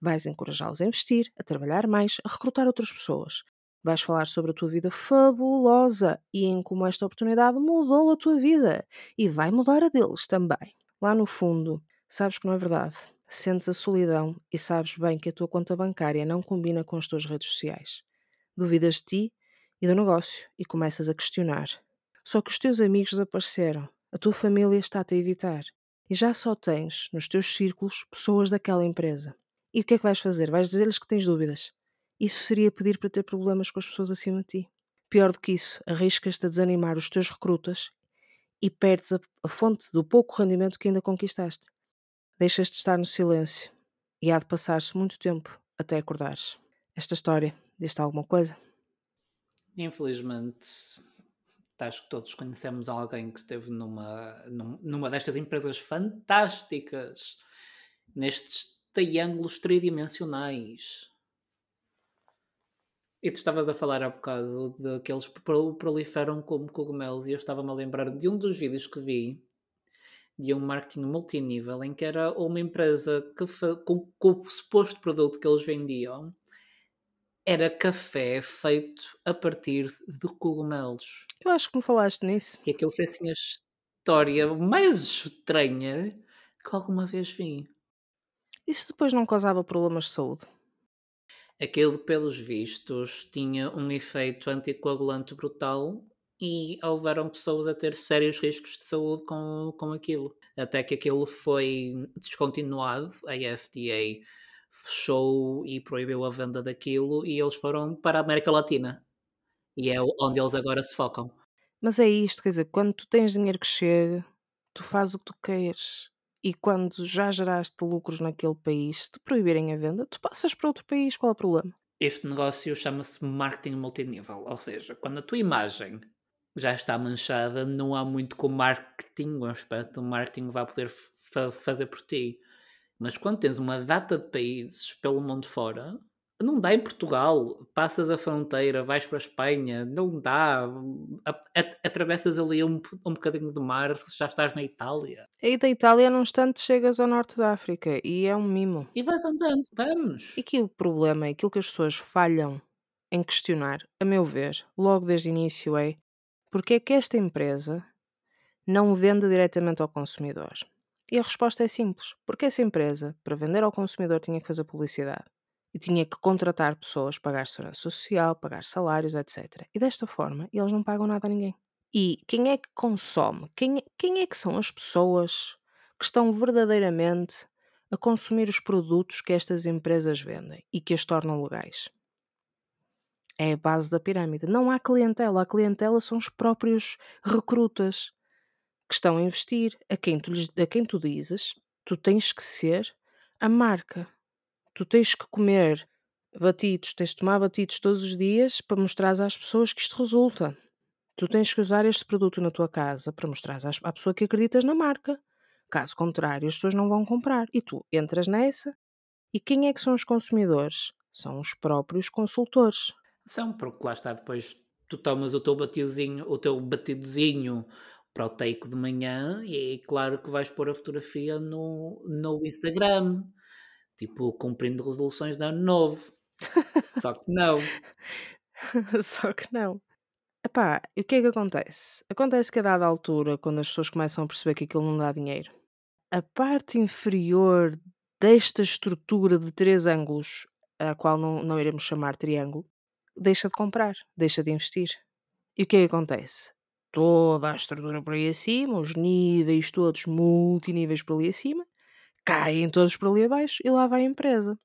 Vais encorajá-los a investir, a trabalhar mais, a recrutar outras pessoas. Vais falar sobre a tua vida fabulosa e em como esta oportunidade mudou a tua vida e vai mudar a deles também. Lá no fundo, sabes que não é verdade. Sentes a solidão e sabes bem que a tua conta bancária não combina com as tuas redes sociais. Duvidas de ti e do negócio e começas a questionar. Só que os teus amigos desapareceram, a tua família está-te a evitar e já só tens nos teus círculos pessoas daquela empresa. E o que é que vais fazer? Vais dizer-lhes que tens dúvidas. Isso seria pedir para ter problemas com as pessoas acima de ti. Pior do que isso, arriscas-te a desanimar os teus recrutas e perdes a, a fonte do pouco rendimento que ainda conquistaste. Deixas de estar no silêncio e há de passar-se muito tempo até acordares. Esta história diz-te alguma coisa? Infelizmente, acho que todos conhecemos alguém que esteve numa, numa destas empresas fantásticas, nestes triângulos tridimensionais. E tu estavas a falar há bocado daqueles que proliferam como cogumelos, e eu estava-me a lembrar de um dos vídeos que vi de um marketing multinível em que era uma empresa que, com, com o suposto produto que eles vendiam era café feito a partir de cogumelos. Eu acho que me falaste nisso. E aquilo foi assim a história mais estranha que alguma vez vi. Isso depois não causava problemas de saúde? Aquele, pelos vistos, tinha um efeito anticoagulante brutal e houveram pessoas a ter sérios riscos de saúde com, com aquilo. Até que aquilo foi descontinuado, a FDA fechou e proibiu a venda daquilo e eles foram para a América Latina. E é onde eles agora se focam. Mas é isto, quer dizer, quando tu tens dinheiro que chega, tu fazes o que tu queres e quando já geraste lucros naquele país, se te proibirem a venda, tu passas para outro país, qual é o problema? Este negócio chama-se marketing multinível, ou seja, quando a tua imagem já está manchada, não há muito com marketing, um aspecto do marketing vai poder fazer por ti. Mas quando tens uma data de países pelo mundo fora, não dá em Portugal. Passas a fronteira, vais para a Espanha, não dá. atravessas ali um, um bocadinho de mar, já estás na Itália. E da Itália, num instante, chegas ao norte da África e é um mimo. E vais andando, vamos. E que o problema é aquilo que as pessoas falham em questionar, a meu ver, logo desde o início, é porque é que esta empresa não vende diretamente ao consumidor? E a resposta é simples, porque essa empresa, para vender ao consumidor, tinha que fazer publicidade e tinha que contratar pessoas, pagar segurança social, pagar salários, etc. E desta forma, eles não pagam nada a ninguém. E quem é que consome? Quem, quem é que são as pessoas que estão verdadeiramente a consumir os produtos que estas empresas vendem e que as tornam legais? É a base da pirâmide. Não há clientela. A clientela são os próprios recrutas que estão a investir. A quem tu, a quem tu dizes, tu tens que ser a marca tu tens que comer batidos, tens de tomar batidos todos os dias para mostrar às pessoas que isto resulta. Tu tens que usar este produto na tua casa para mostrar à pessoa que acreditas na marca. Caso contrário, as pessoas não vão comprar. E tu entras nessa. E quem é que são os consumidores? São os próprios consultores. São, porque lá está, depois tu tomas o teu batidozinho, o teu batidozinho proteico de manhã e é claro que vais pôr a fotografia no, no Instagram tipo cumprindo resoluções de ano novo. Só que não. Só que não. Epá, e o que é que acontece? Acontece que a dada altura, quando as pessoas começam a perceber que aquilo não dá dinheiro, a parte inferior desta estrutura de três ângulos, a qual não, não iremos chamar triângulo, deixa de comprar, deixa de investir. E o que é que acontece? toda a estrutura por aí acima, os níveis todos, multiníveis por ali acima, caem todos por ali abaixo e lá vai a empresa.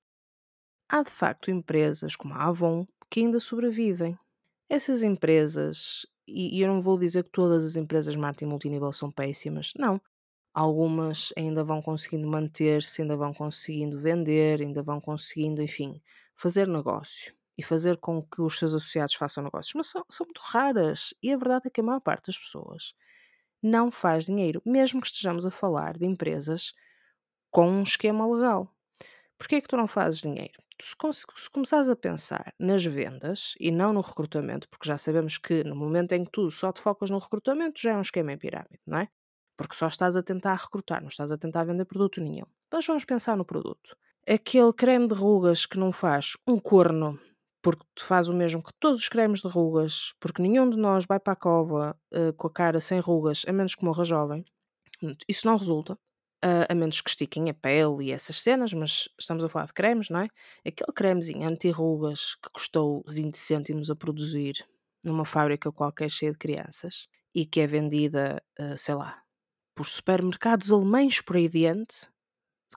Há de facto empresas como a Avon que ainda sobrevivem. Essas empresas, e eu não vou dizer que todas as empresas marketing multinível são péssimas, não. Algumas ainda vão conseguindo manter-se, ainda vão conseguindo vender, ainda vão conseguindo, enfim, fazer negócio e fazer com que os seus associados façam negócios, mas são, são muito raras. E a verdade é que a maior parte das pessoas não faz dinheiro, mesmo que estejamos a falar de empresas com um esquema legal. Porquê é que tu não fazes dinheiro? Se, se começares a pensar nas vendas e não no recrutamento, porque já sabemos que no momento em que tu só te focas no recrutamento já é um esquema em pirâmide, não é? Porque só estás a tentar recrutar, não estás a tentar vender produto nenhum. Mas vamos pensar no produto. Aquele creme de rugas que não faz um corno porque faz o mesmo que todos os cremes de rugas, porque nenhum de nós vai para a cova uh, com a cara sem rugas, a menos que morra jovem. Isso não resulta, uh, a menos que estiquem a pele e essas cenas, mas estamos a falar de cremes, não é? Aquele cremezinho anti-rugas que custou 20 cêntimos a produzir numa fábrica qualquer cheia de crianças e que é vendida, uh, sei lá, por supermercados alemães por aí diante,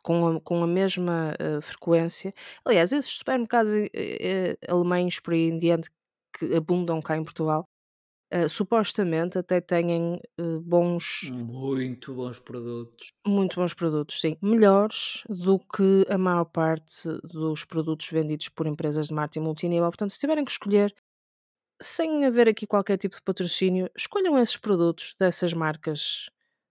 com a, com a mesma uh, frequência. Aliás, esses supermercados uh, alemães por aí em diante que abundam cá em Portugal, uh, supostamente até têm bons. Muito bons produtos. Muito bons produtos, sim. Melhores do que a maior parte dos produtos vendidos por empresas de marketing multinível. Portanto, se tiverem que escolher, sem haver aqui qualquer tipo de patrocínio, escolham esses produtos dessas marcas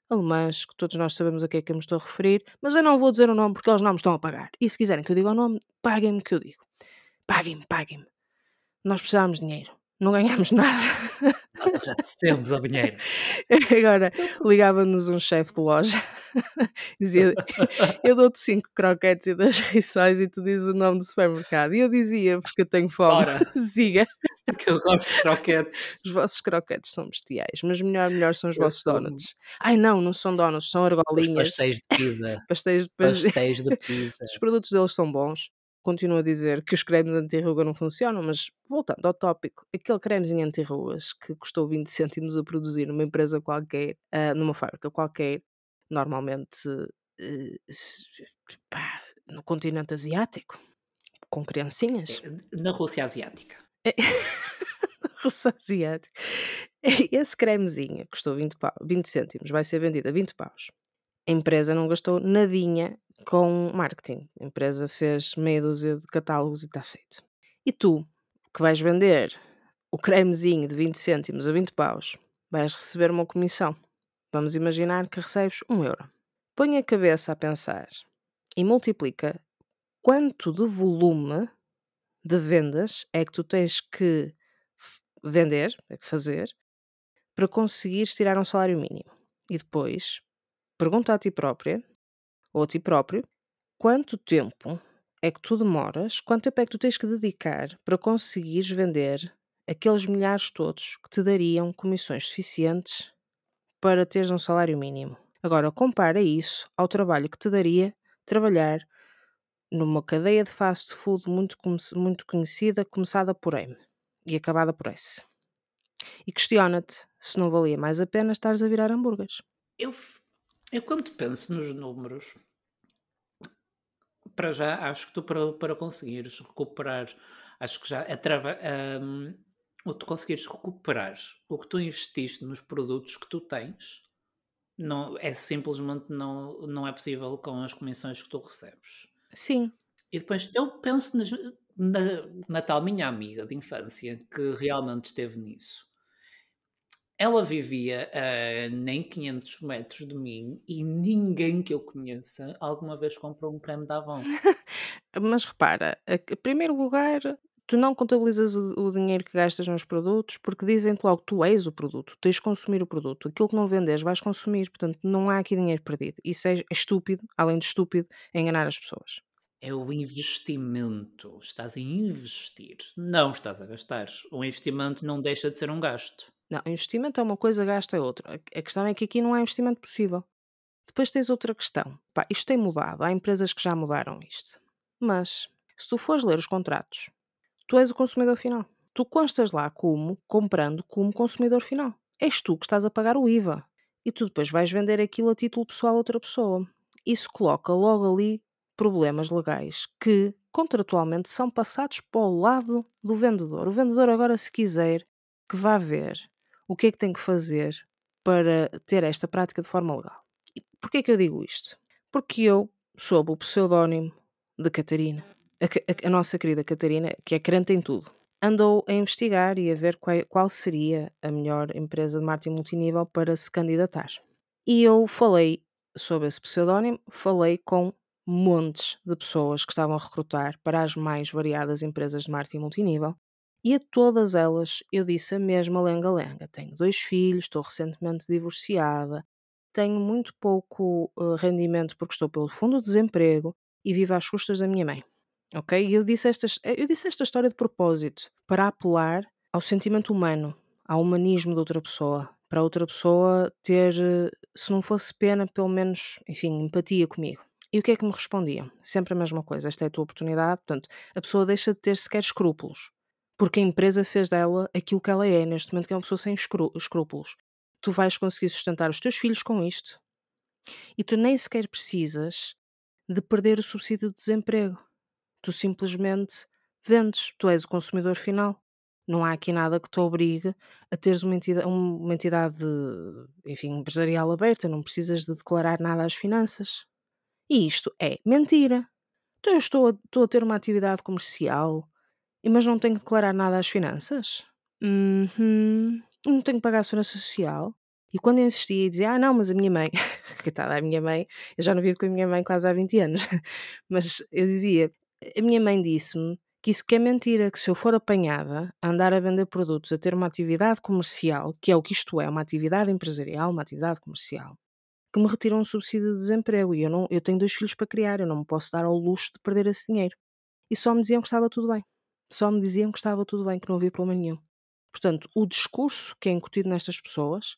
alemãs, que todos nós sabemos a que é que eu me estou a referir, mas eu não vou dizer o nome porque eles não me estão a pagar. E se quiserem que eu diga o nome, paguem-me que eu digo. Paguem-me, paguem-me. Nós precisamos de dinheiro. Não ganhamos nada. Nós agradecemos ao dinheiro. Agora, ligava-nos um chefe de loja, dizia: Eu dou-te cinco croquetes e dois rissóis e tu dizes o nome do supermercado. E eu dizia, porque eu tenho fome. Ora. Siga. Porque eu gosto de croquetes. Os vossos croquetes são bestiais, mas melhor, melhor são os eu vossos sou... donuts. Ai não, não são donuts, são argolinhas. Os pastéis de pizza. pastéis, de... pastéis de pizza. Os produtos deles são bons. Continuo a dizer que os cremes anti-ruga não funcionam, mas voltando ao tópico, aquele cremezinho anti-rugas que custou 20 cêntimos a produzir numa empresa qualquer, uh, numa fábrica qualquer, normalmente uh, pá, no continente asiático, com criancinhas. É, na Rússia Asiática. Rússia Asiática. Esse cremezinho custou 20, pau, 20 cêntimos, vai ser vendido a 20 paus. A empresa não gastou nadinha com marketing. A empresa fez meia dúzia de catálogos e está feito. E tu, que vais vender o cremezinho de 20 cêntimos a 20 paus, vais receber uma comissão. Vamos imaginar que recebes 1 euro. Põe a cabeça a pensar e multiplica quanto de volume de vendas é que tu tens que vender, é que fazer, para conseguires tirar um salário mínimo. E depois pergunta a ti própria ou a ti próprio quanto tempo é que tu demoras, quanto tempo é que tu tens que dedicar para conseguires vender aqueles milhares todos que te dariam comissões suficientes para teres um salário mínimo. Agora, compara isso ao trabalho que te daria trabalhar numa cadeia de fast food muito, muito conhecida, começada por M e acabada por S. E questiona-te se não valia mais a pena estares a virar hambúrgueres. Eu, eu quando penso nos números, para já acho que tu para, para conseguires recuperar, acho que já é trava, um, ou tu conseguires recuperar o que tu investiste nos produtos que tu tens, não, é simplesmente não, não é possível com as comissões que tu recebes. Sim. E depois eu penso nas, na, na tal minha amiga de infância que realmente esteve nisso. Ela vivia a nem 500 metros de mim e ninguém que eu conheça alguma vez comprou um creme da Avon. Mas repara, em primeiro lugar, tu não contabilizas o, o dinheiro que gastas nos produtos porque dizem-te logo tu és o produto, tens de consumir o produto. Aquilo que não vendes vais consumir, portanto não há aqui dinheiro perdido. Isso é estúpido, além de estúpido, enganar as pessoas. É o investimento. Estás a investir, não estás a gastar. O investimento não deixa de ser um gasto. Não, investimento é uma coisa, gasto é outra. A questão é que aqui não há investimento possível. Depois tens outra questão. Pá, isto tem mudado. Há empresas que já mudaram isto. Mas, se tu fores ler os contratos, tu és o consumidor final. Tu constas lá como comprando como consumidor final. és tu que estás a pagar o IVA. E tu depois vais vender aquilo a título pessoal a outra pessoa. Isso coloca logo ali problemas legais que contratualmente são passados para o lado do vendedor. O vendedor agora se quiser que vá ver o que é que tem que fazer para ter esta prática de forma legal. E porquê é que eu digo isto? Porque eu soube o pseudónimo de Catarina, a, a, a, nossa querida Catarina, que é crente em tudo. Andou a investigar e a ver qual, qual seria a melhor empresa de marketing multinível para se candidatar. E eu falei sobre esse pseudónimo, falei com montes de pessoas que estavam a recrutar para as mais variadas empresas de marketing multinível e a todas elas eu disse a mesma lenga-lenga. Tenho dois filhos, estou recentemente divorciada, tenho muito pouco uh, rendimento porque estou pelo fundo de desemprego e vivo às custas da minha mãe. Ok? E eu disse, estas, eu disse esta história de propósito para apelar ao sentimento humano, ao humanismo de outra pessoa, para outra pessoa ter, eh, se não fosse pena, pelo menos, enfim, empatia comigo. E o que é que me respondiam? Sempre a mesma coisa, esta é a tua oportunidade, portanto, a pessoa deixa de ter sequer escrúpulos porque a empresa fez dela aquilo que ela é neste momento, que é uma pessoa sem escrúpulos. Tu vais conseguir sustentar os teus filhos com isto e tu nem sequer precisas de perder o subsídio de desemprego. Tu simplesmente vendes, tu és o consumidor final. Não há aqui nada que te obrigue a teres uma entidade, uma entidade enfim, empresarial aberta, não precisas de declarar nada às finanças. E isto é mentira. Então eu estou a, estou a ter uma atividade comercial mas não tenho que declarar nada às finanças? Uhum. Não tenho que pagar a segurança social? E quando eu insistia e dizia, ah, não, mas a minha mãe, coitada, a minha mãe, eu já não vivo com a minha mãe quase há 20 anos, mas eu dizia, a minha mãe disse-me que isso que é mentira, que se eu for apanhada a andar a vender produtos, a ter uma atividade comercial, que é o que isto é, uma atividade empresarial, uma atividade comercial, que me retiram um subsídio de desemprego e eu, não, eu tenho dois filhos para criar, eu não me posso dar ao luxo de perder esse dinheiro. E só me diziam que estava tudo bem. Só me diziam que estava tudo bem, que não havia problema nenhum. Portanto, o discurso que é incutido nestas pessoas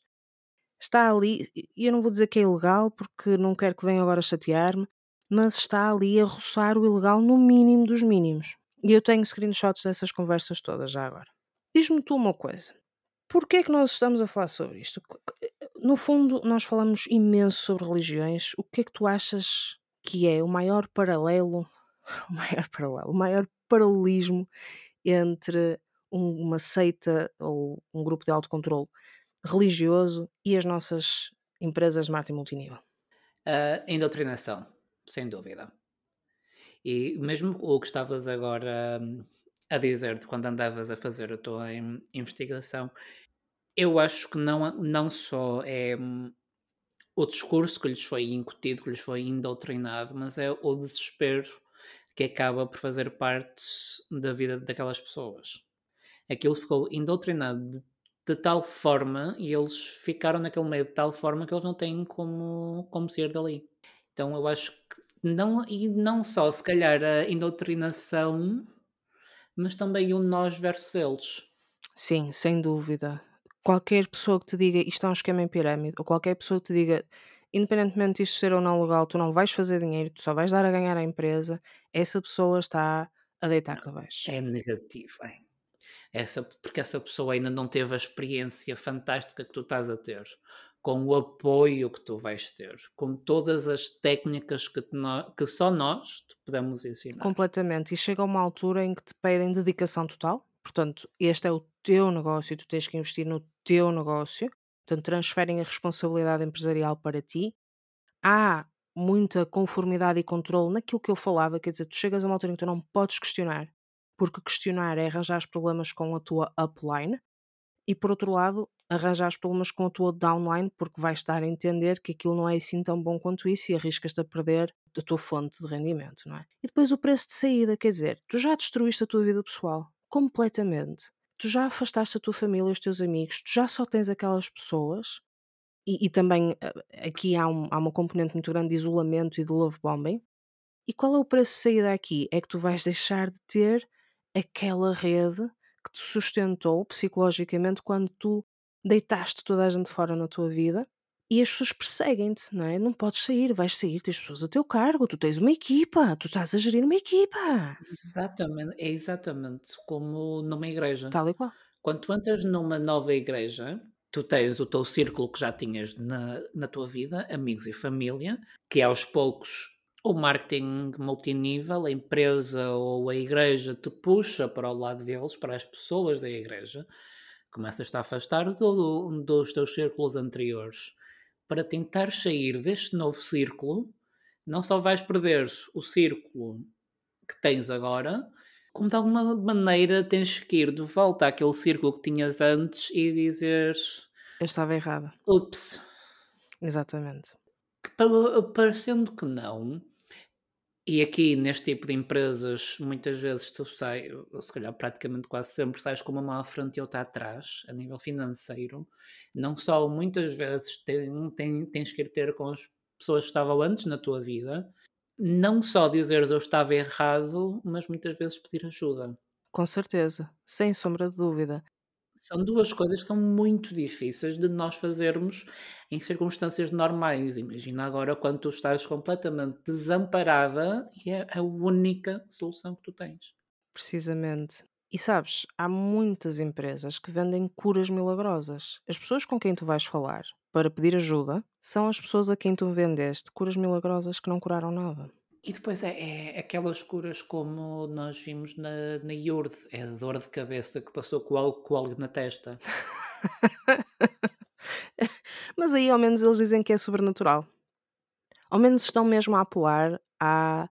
está ali, e eu não vou dizer que é ilegal, porque não quero que venham agora chatear-me, mas está ali a roçar o ilegal no mínimo dos mínimos. E eu tenho screenshots dessas conversas todas já agora. Diz-me tu uma coisa. Porquê é que nós estamos a falar sobre isto? No fundo, nós falamos imenso sobre religiões. O que é que tu achas que é o maior paralelo, o maior paralelo, o maior paralelismo entre um, uma seita ou um grupo de autocontrole religioso e as nossas empresas de marketing multinível? Uh, indoutrinação, sem dúvida. E mesmo o que estavas agora hum, a dizer de quando andavas a fazer a tua investigação, eu acho que não, não só é hum, o discurso que lhes foi incutido, que lhes foi indoutrinado, mas é o desespero que acaba por fazer parte da vida daquelas pessoas. Aquilo ficou indoutrinado de, de, tal forma e eles ficaram naquele meio de tal forma que eles não têm como, como sair dali. Então eu acho não, e não só se calhar a indoutrinação, mas também o nós versus eles. Sim, sem dúvida. Qualquer pessoa que te diga isto é um esquema em pirâmide, ou qualquer pessoa que te diga independentemente disto ser ou não legal, tu não vais fazer dinheiro, tu só vais dar a ganhar à empresa, essa pessoa está a deitar-te abaixo. É negativo, é. Essa, porque essa pessoa ainda não teve a experiência fantástica que tu estás a ter, com o apoio que tu vais ter, com todas as técnicas que, no, que só nós te podemos ensinar. Completamente. E chega uma altura em que te pedem dedicação total. Portanto, este é o teu negócio, tu tens que investir no teu negócio portanto, transferem a responsabilidade empresarial para ti. Há muita conformidade e controle naquilo que eu falava, quer dizer, tu chegas a uma altura em que tu não podes questionar, porque questionar é arranjar problemas com a tua upline, e por outro lado, arranjar problemas com a tua downline, porque vais estar a entender que aquilo não é assim tão bom quanto isso e arriscas-te a perder a tua fonte de rendimento, não é? E depois o preço de saída, quer dizer, tu já destruíste a tua vida pessoal completamente tu já afastaste a tua família, os teus amigos, tu já só tens aquelas pessoas, e, e também eh, aqui há, um, há uma componente muito grande de isolamento e de love bombing. E qual é o preço de saída aqui? É que tu vais deixar de ter aquela rede que te sustentou psicologicamente quando tu deitaste toda a gente fora na tua vida e as pessoas perseguem-te, não é? Não podes sair, vais sair, tens pessoas a teu cargo, tu tens uma equipa, tu estás a gerir uma equipa. Exatamente, é exatamente como numa igreja. Tal e qual. Quando tu entras numa nova igreja, Tu tens o teu círculo que já tinhas na, na tua vida, amigos e família, que aos poucos o marketing multinível, a empresa ou a igreja te puxa para o lado deles, para as pessoas da igreja, começas-te a afastar do, dos teus círculos anteriores para tentar sair deste novo círculo. Não só vais perder o círculo que tens agora, como de alguma maneira tens que ir de volta àquele círculo que tinhas antes e dizer Eu estava errada. ups, Exatamente. que pa- parecendo que não, e aqui neste tipo de empresas muitas vezes tu sai, ou se calhar praticamente quase sempre sais com uma mão à frente e outra atrás, a nível financeiro, não só muitas vezes tem, tem- tens que ir ter com as pessoas que estavam antes na tua vida, não só dizeres eu estava errado, mas muitas vezes pedir ajuda. Com certeza. Sem sombra de dúvida. São duas coisas que são muito difíceis de nós fazermos em circunstâncias normais. Imagina agora quando tu estás completamente desamparada e é a única solução que tu tens. Precisamente. E sabes, há muitas empresas que vendem curas milagrosas. As pessoas com quem tu vais falar para pedir ajuda são as pessoas a quem tu vendeste curas milagrosas que não curaram nada. E depois é, é aquelas curas como nós vimos na, na IURD, é a dor de cabeça que passou com o com o óleo na testa. Mas aí ao menos eles dizem que é sobrenatural. Ao menos estão mesmo a apelar à-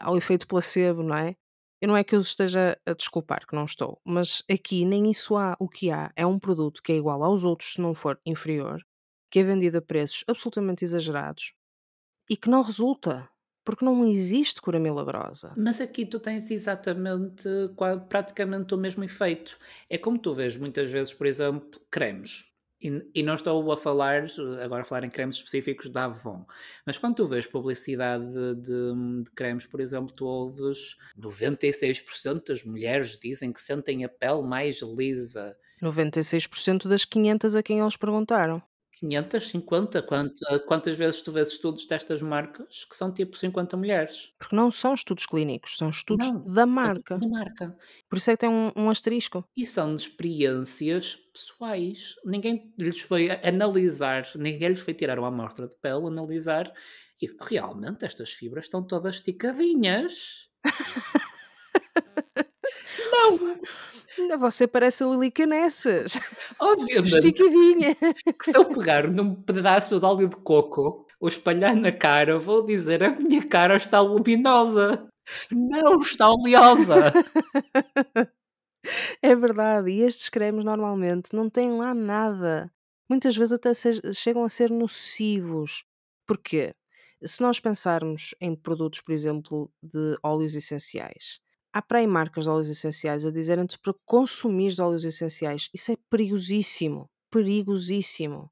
ao efeito placebo, não é? Eu não é que os esteja a desculpar, que não estou, mas aqui nem isso há. O que há é um produto que é igual aos outros, se não for inferior, que é vendido a preços absolutamente exagerados e que não resulta, porque não existe cura milagrosa. Mas aqui tu tens exatamente, praticamente o mesmo efeito. É como tu vês muitas vezes, por exemplo, cremes. E, e não estou a falar, agora a falar em cremes específicos da Avon, mas quando tu vês publicidade de, de- de cremes, por exemplo, tu ouves 96% das mulheres dizem que sentem a pele mais lisa. 96% das 500 a quem eles perguntaram. 550, quanta- quantas vezes tu vês estudos destas marcas que são tipo 50 mulheres? Porque não são estudos clínicos, são estudos Não, da marca. Da marca. Por isso é que tem um, um asterisco. E são de experiências pessoais. Ninguém lhes foi analisar, ninguém lhes foi tirar uma amostra de pele, analisar e realmente estas fibras estão todas esticadinhas. Ainda você parece a Lili Canessas. Obviamente Esticadinha. que se eu pegar num pedaço de óleo de coco ou espalhar na cara, vou dizer a minha cara está luminosa. Não está oleosa. É verdade. E estes cremes normalmente não têm lá nada. Muitas vezes até chegam a ser nocivos. Porquê? Se nós pensarmos em produtos, por exemplo, de óleos essenciais, há para aí marcas de óleos essenciais a dizerem-te para consumir óleos essenciais. Isso é perigosíssimo. Perigosíssimo.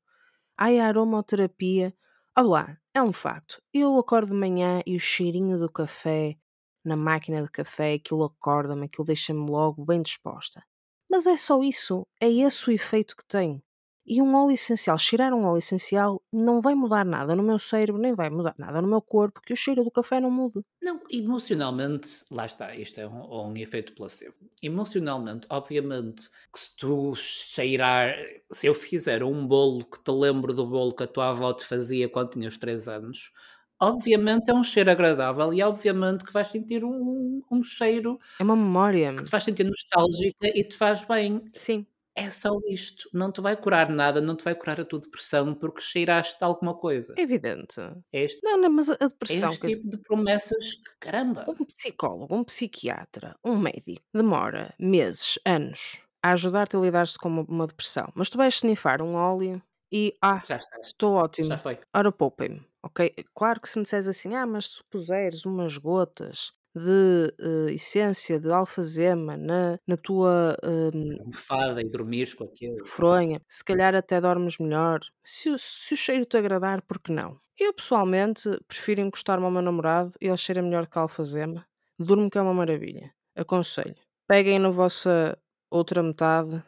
Ai, a aromaterapia. Olá, é um facto. Eu acordo de manhã e o cheirinho do café na máquina de café, aquilo acorda-me, aquilo deixa-me logo bem disposta. Mas é só isso, é esse o efeito que tem. E um óleo essencial, cheirar um óleo essencial não vai mudar nada no meu cérebro, nem vai mudar nada no meu corpo, que o cheiro do café não mude. Não, emocionalmente, lá está, isto é um, um efeito placebo. Emocionalmente, obviamente, que se tu cheirar, se eu fizer um bolo que te lembro do bolo que a tua avó te fazia quando tinhas 3 anos, obviamente é um cheiro agradável e obviamente que vais sentir um, um cheiro É uma memória. que te faz sentir nostálgica e te faz bem. Sim, É só isto, não te vai curar nada, não te vai curar a tua depressão porque cheiraste de alguma coisa. evidente. É este, Não, não, mas a é depressão, este dizer, tipo de promessas caramba, um psicólogo, um psiquiatra, um médico, demora meses, anos a ajudar-te a lidar-se com uma, uma depressão. Mas tu vais snifar um óleo e, ah, já estás, estou ótimo. já foi. Ora, poupem-me, ok? Claro que se me disseres assim, ah, mas se puseres umas gotas de eh, essência de alfazema na, na tua hum, almofada e dormires com aquilo. fronha, se calhar até dormes melhor. Se, o- se o cheiro te agradar, por que não? Eu, pessoalmente, prefiro encostar-me ao meu namorado e ele cheira melhor que a alfazema. Durmo que é uma maravilha. Aconselho. Peguem na vossa outra metade,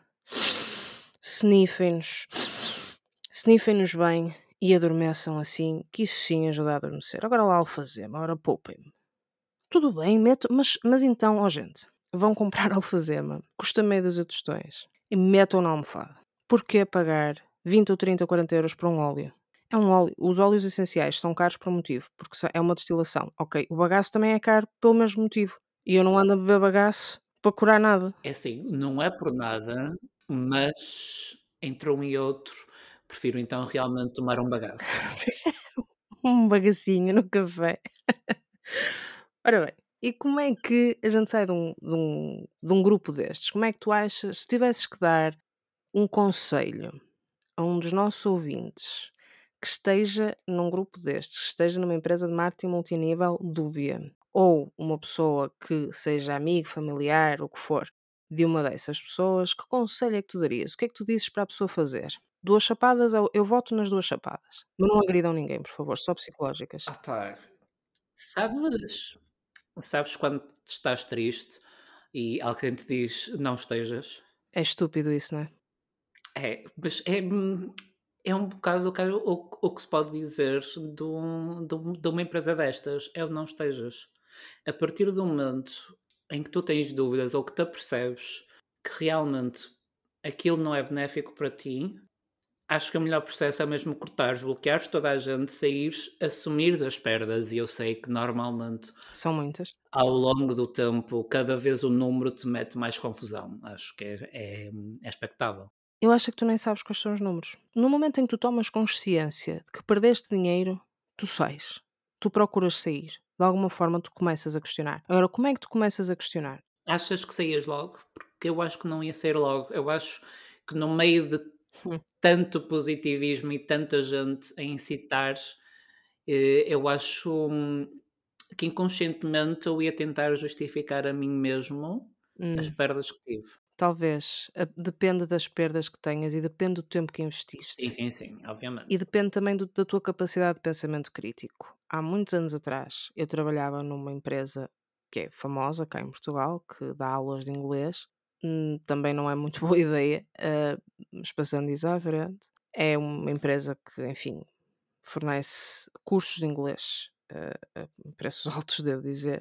sniffem-nos, sniffem-nos bem e adormeçam assim, que isso sim ajuda a adormecer. Agora lá alfazema, ora poupem-me. Tudo bem, meto, mas, mas então, ó gente, vão comprar alfazema, custa meio dúzia de tostões, e metam na almofada. Porquê pagar 20 ou 30 ou 40 euros por um óleo? É um óleo. Os óleos essenciais são caros por um motivo, porque é uma destilação. Ok, o bagaço também é caro pelo mesmo motivo. E eu não ando a beber bagaço para curar nada. É assim, não é por nada, mas entre um e outro, prefiro então realmente tomar um bagaço. um bagacinho no café. Ora bem, e como é que a gente sai de um, de, um, de um grupo destes? Como é que tu achas, se tivesses que dar um conselho a um dos nossos ouvintes que esteja num grupo destes, que esteja numa empresa de marketing multinível dúbia, ou uma pessoa que seja amigo, familiar, o que for, de uma dessas pessoas, que conselho é que tu darias? O que é que tu dizes para a pessoa fazer? Duas chapadas, eu, voto nas duas chapadas. Mas não agridam ninguém, por favor, só psicológicas. Ah pá, sabes, sabes quando estás triste e alguém te diz não estejas? É estúpido isso, não é? É, mas é, é um bocado o, que- o, que se pode dizer de, de um- de uma empresa destas, é o não estejas. A partir do momento em que tu tens dúvidas ou que te apercebes que realmente aquilo não é benéfico para ti, acho que o melhor processo é mesmo cortares, bloqueares toda a gente, saíres, assumires as perdas. E eu sei que normalmente, São muitas. ao longo do tempo, cada vez o número te mete mais confusão. Acho que é, é, é expectável. Eu acho que tu nem sabes quais são os números. No momento em que tu tomas consciência de que perdeste dinheiro, tu sais. Tu procuras sair. De alguma forma tu começas a questionar. Agora, como é que tu começas a questionar? Achas que saías logo? Porque eu acho que não ia sair logo. Eu acho que no meio de Hum. Tanto positivismo e tanta gente a incitar, eh, eu acho hum, que inconscientemente eu ia tentar justificar a mim mesmo as Hum, perdas que tive. talvez. Depende das perdas que tenhas e depende do tempo que Sim, investiste. sim, sim, obviamente. E depende também do- da tua capacidade de pensamento crítico. Há muitos anos atrás, eu trabalhava numa empresa que é famosa cá em Portugal, que dá aulas de inglês. Hum, também não é muito boa ideia, isso à frente. É uma empresa que, enfim, fornece cursos de inglês ah, a preços altos, devo dizer.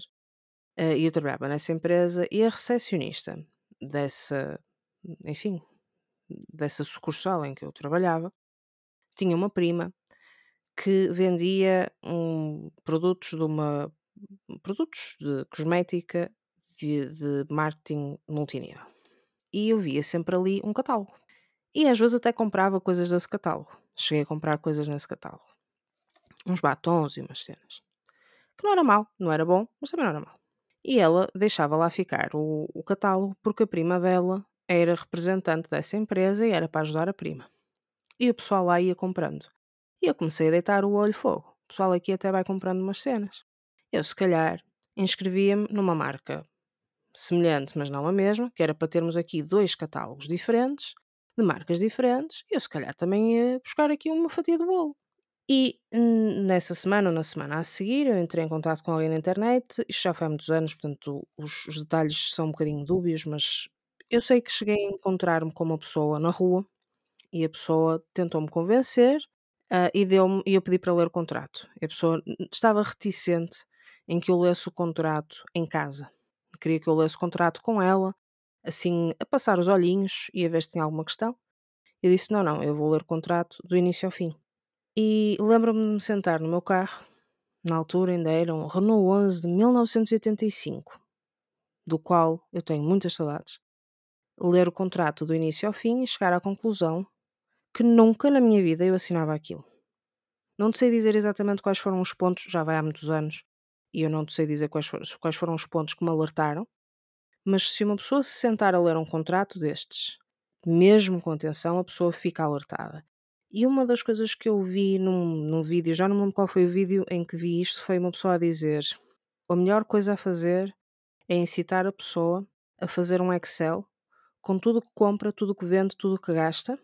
Ah, e eu trabalhava nessa empresa e a recepcionista dessa, enfim, dessa sucursal em que eu trabalhava tinha uma prima que vendia um, produtos de uma produtos de cosmética de, de marketing multinível. E eu via sempre ali um catálogo. E às vezes até comprava coisas desse catálogo. Cheguei a comprar coisas nesse catálogo. Uns batons e umas cenas. Que não era mau, não era bom, mas também não era mau. E ela deixava lá ficar o, o catálogo porque a prima dela era representante dessa empresa e era para ajudar a prima. E o pessoal lá ia comprando. E eu comecei a deitar o olho fogo. O pessoal aqui até vai comprando umas cenas. Eu, se calhar, inscrevia-me numa marca semelhante, mas não a mesma, que era para termos aqui dois catálogos diferentes, de marcas diferentes, e eu, se calhar, também ia buscar aqui uma fatia de bolo. E nessa semana ou na semana a seguir, eu entrei em contato com alguém na internet, isto já foi há muitos anos, portanto os, os detalhes são um bocadinho dúbios, mas eu sei que cheguei a encontrar-me com uma pessoa na rua e a pessoa tentou-me convencer ah, e deu-me e eu pedi para ler o contrato. A pessoa estava reticente em que eu lesse o contrato em casa. Queria que eu lesse o contrato com ela, assim, a passar os olhinhos e a ver se tinha alguma questão. Eu disse: Não, não, eu vou ler o contrato do início ao fim. E lembro-me de me sentar no meu carro, na altura ainda era um Renault 11 de 1985, do qual eu tenho muitas saudades. Ler o contrato do início ao fim e chegar à conclusão que nunca na minha vida eu assinava aquilo. Não te sei dizer exatamente quais foram os pontos, já vai há muitos anos, e eu não te sei dizer quais, for- quais foram os pontos que me alertaram, mas se uma pessoa se sentar a ler um contrato destes, mesmo com atenção, a pessoa fica alertada. E uma das coisas que eu vi num, num vídeo, já não me lembro qual foi o vídeo em que vi isto, foi uma pessoa a dizer: a melhor coisa a fazer é incitar a pessoa a fazer um Excel com tudo o que compra, tudo o que vende, tudo o que gasta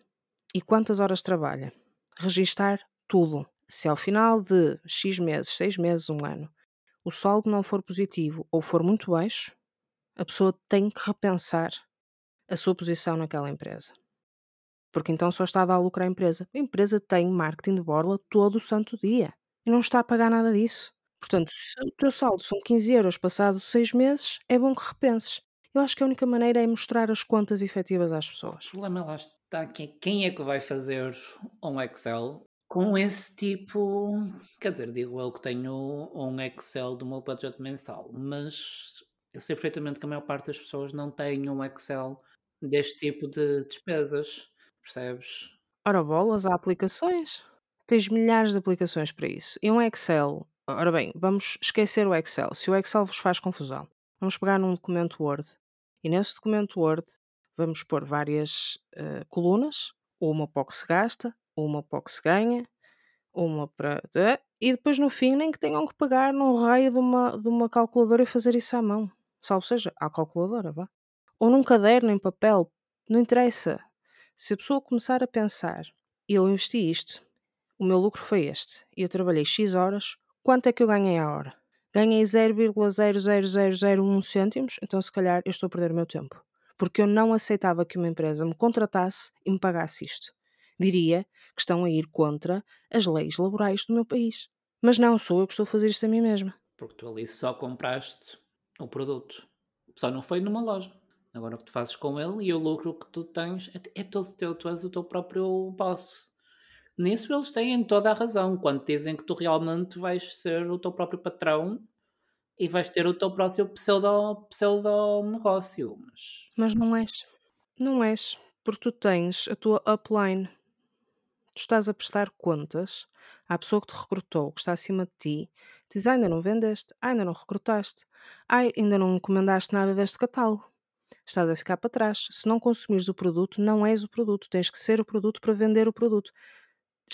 e quantas horas trabalha. Registar tudo. Se ao final de X meses, 6 meses, um ano, o saldo não for positivo ou for muito baixo, a pessoa tem que repensar a sua posição naquela empresa. Porque então só está a dar lucro à empresa. A empresa tem marketing de borla todo o santo dia e não está a pagar nada disso. Portanto, se o teu saldo são 15 euros passado 6 meses, é bom que repenses. Eu acho que a única maneira é mostrar as contas efetivas às pessoas. O problema lá, Tá aqui, quem é que vai fazer um Excel com esse tipo? Quer dizer, digo eu que tenho um Excel do meu budget mensal, mas eu sei perfeitamente que a maior parte das pessoas não tem um Excel deste tipo de despesas, percebes? Ora bolas, há aplicações. Tens milhares de aplicações para isso. E um Excel, ora bem, vamos esquecer o Excel. Se o Excel vos faz confusão, vamos pegar num documento Word e nesse documento Word vamos pôr várias uh, colunas, uma para o que se gasta, uma para o que se ganha, uma para. E depois no fim nem que tenham que pegar num raio de uma, de uma calculadora e fazer isso à mão. Salvo seja, à calculadora, vá. Ou num caderno em papel, não interessa. Se a pessoa começar a pensar, eu investi isto, o meu lucro foi este, e eu trabalhei X horas, quanto é que eu ganhei a hora? Ganhei 0,00001 cêntimos, então se calhar eu estou a perder o meu tempo porque eu não aceitava que uma empresa me contratasse e me pagasse isto. Diria que estão a ir contra as leis laborais do meu país. Mas não sou eu que estou a fazer isto a mim mesma. Porque tu ali só compraste o produto. Só não foi numa loja. Agora o que tu fazes com ele e o lucro que tu tens é, é todo teu, tu és o teu próprio boss. Nisso eles têm toda a razão. Quando dizem que tu realmente vais ser o teu próprio patrão e vais ter o teu próximo pseudo, pseudo negócio. Mas... mas não és. Não és. Porque tu tens a tua upline. Tu estás a prestar contas à pessoa que te recrutou, que está acima de ti, diz: ainda não vendeste, ainda não recrutaste, ah, ainda não encomendaste nada deste catálogo. Estás a ficar para trás. Se não consumires o produto, não és o produto. Tens que ser o produto para vender o produto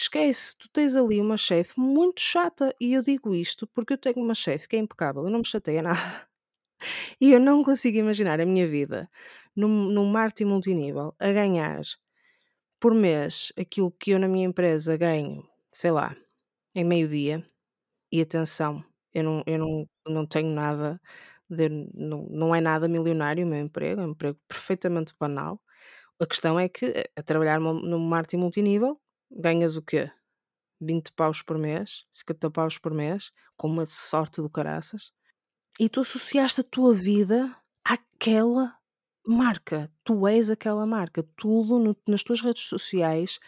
esquece, tu tens ali uma chefe muito chata. E eu digo isto porque eu tenho uma chefe que é impecável e não me chateia nada. E eu não consigo imaginar a minha vida num, num marketing multinível a ganhar por mês aquilo que eu na minha empresa ganho, sei lá, em meio-dia. E atenção, eu não, eu não, não tenho nada, de, não, não é nada milionário o meu emprego, é um emprego perfeitamente banal. A questão é que eh, a trabalhar num marketing multinível ganhas o quê? 20 paus por mês, 50 paus por mês, com uma sorte do caraças, e tu associaste a tua vida àquela marca. Tu és aquela marca. Tudo no, nas tuas redes sociais,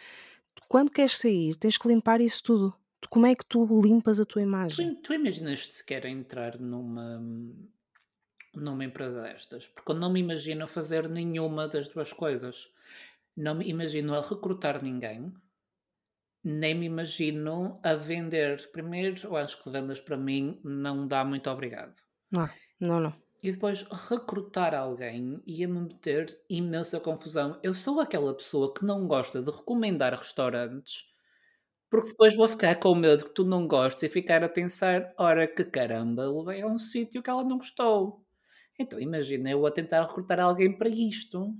quando queres sair, tens que limpar isso tudo. Como é que tu limpas a tua imagem? Tu, tu imaginas sequer entrar numa, numa empresa destas? Porque eu não me imagino fazer nenhuma das duas coisas. Não me imagino a recrutar ninguém nem me imagino a vender. Primeiro, eu acho que vendas para mim não dá muito obrigado. Não, não, não. E depois recrutar alguém ia-me meter imensa confusão. Eu sou aquela pessoa que não gosta de recomendar restaurantes porque depois vou ficar com medo que tu não gostes e ficar a pensar: ora que caramba, levei a um sítio que ela não gostou. Então imagina eu a tentar recrutar alguém para isto.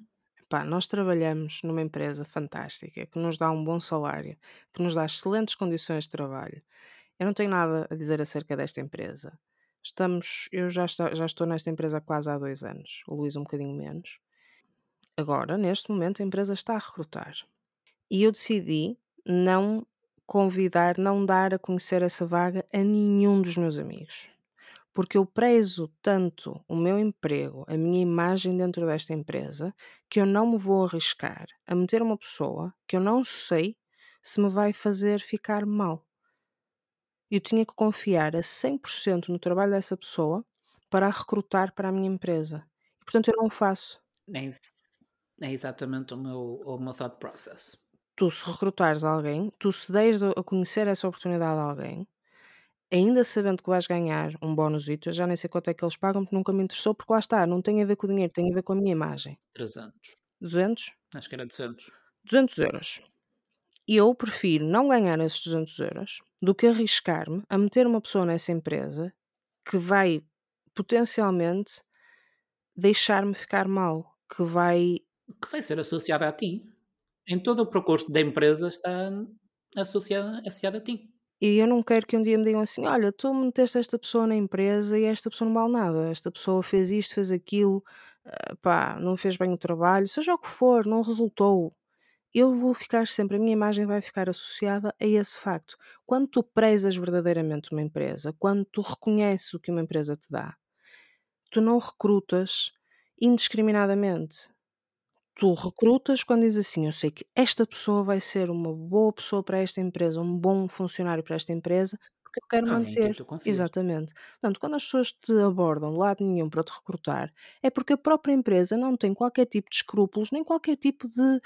Pá, nós trabalhamos numa empresa fantástica que nos dá um bom salário, que nos dá excelentes condições de trabalho. Eu não tenho nada a dizer acerca desta empresa. Estamos, eu já já estou nesta empresa quase há dois anos, o Luís um bocadinho menos. Agora, neste momento, a empresa está a recrutar. E eu decidi não convidar, não dar a conhecer essa vaga a nenhum dos meus amigos porque eu prezo tanto o meu emprego, a minha imagem dentro desta empresa, que eu não me vou arriscar a meter uma pessoa que eu não sei se me vai fazer ficar mal. Eu tinha que confiar a 100% no trabalho dessa pessoa para a recrutar para a minha empresa. E, portanto, eu não faço. É, é exatamente o meu, o meu thought process. Tu, se recrutares alguém, tu se deres a conhecer essa oportunidade a alguém, ainda sabendo que vais ganhar um bónus, eu já nem sei quanto é que eles pagam, porque nunca me interessou, porque lá está, não tem a ver com o dinheiro, tem a ver com a minha imagem. 300. 200? Acho que era 200. 200 euros. E eu prefiro não ganhar esses 200 euros do que arriscar-me a meter uma pessoa nessa empresa que vai potencialmente deixar-me ficar mal, que vai. Que vai ser associada a ti. Em todo o percurso da empresa está associada, associada a ti. E eu não quero que um dia me digam assim: olha, tu meteste esta pessoa na empresa e esta pessoa não vale nada. Esta pessoa fez isto, fez aquilo, uh, pá, não fez bem o trabalho, seja o que for, não resultou. Eu vou ficar sempre, a minha imagem vai ficar associada a esse facto. Quando tu prezas verdadeiramente uma empresa, quando tu reconheces o que uma empresa te dá, tu não recrutas indiscriminadamente. Tu recrutas quando dizes assim: "Eu sei que esta pessoa vai ser uma boa pessoa para esta empresa, um bom funcionário para esta empresa, porque eu quero Alguém quem manter". tu confias. Exatamente. Portanto, quando as pessoas te abordam de lado nenhum para te recrutar, é porque a própria empresa não tem qualquer tipo de escrúpulos, nem qualquer tipo de,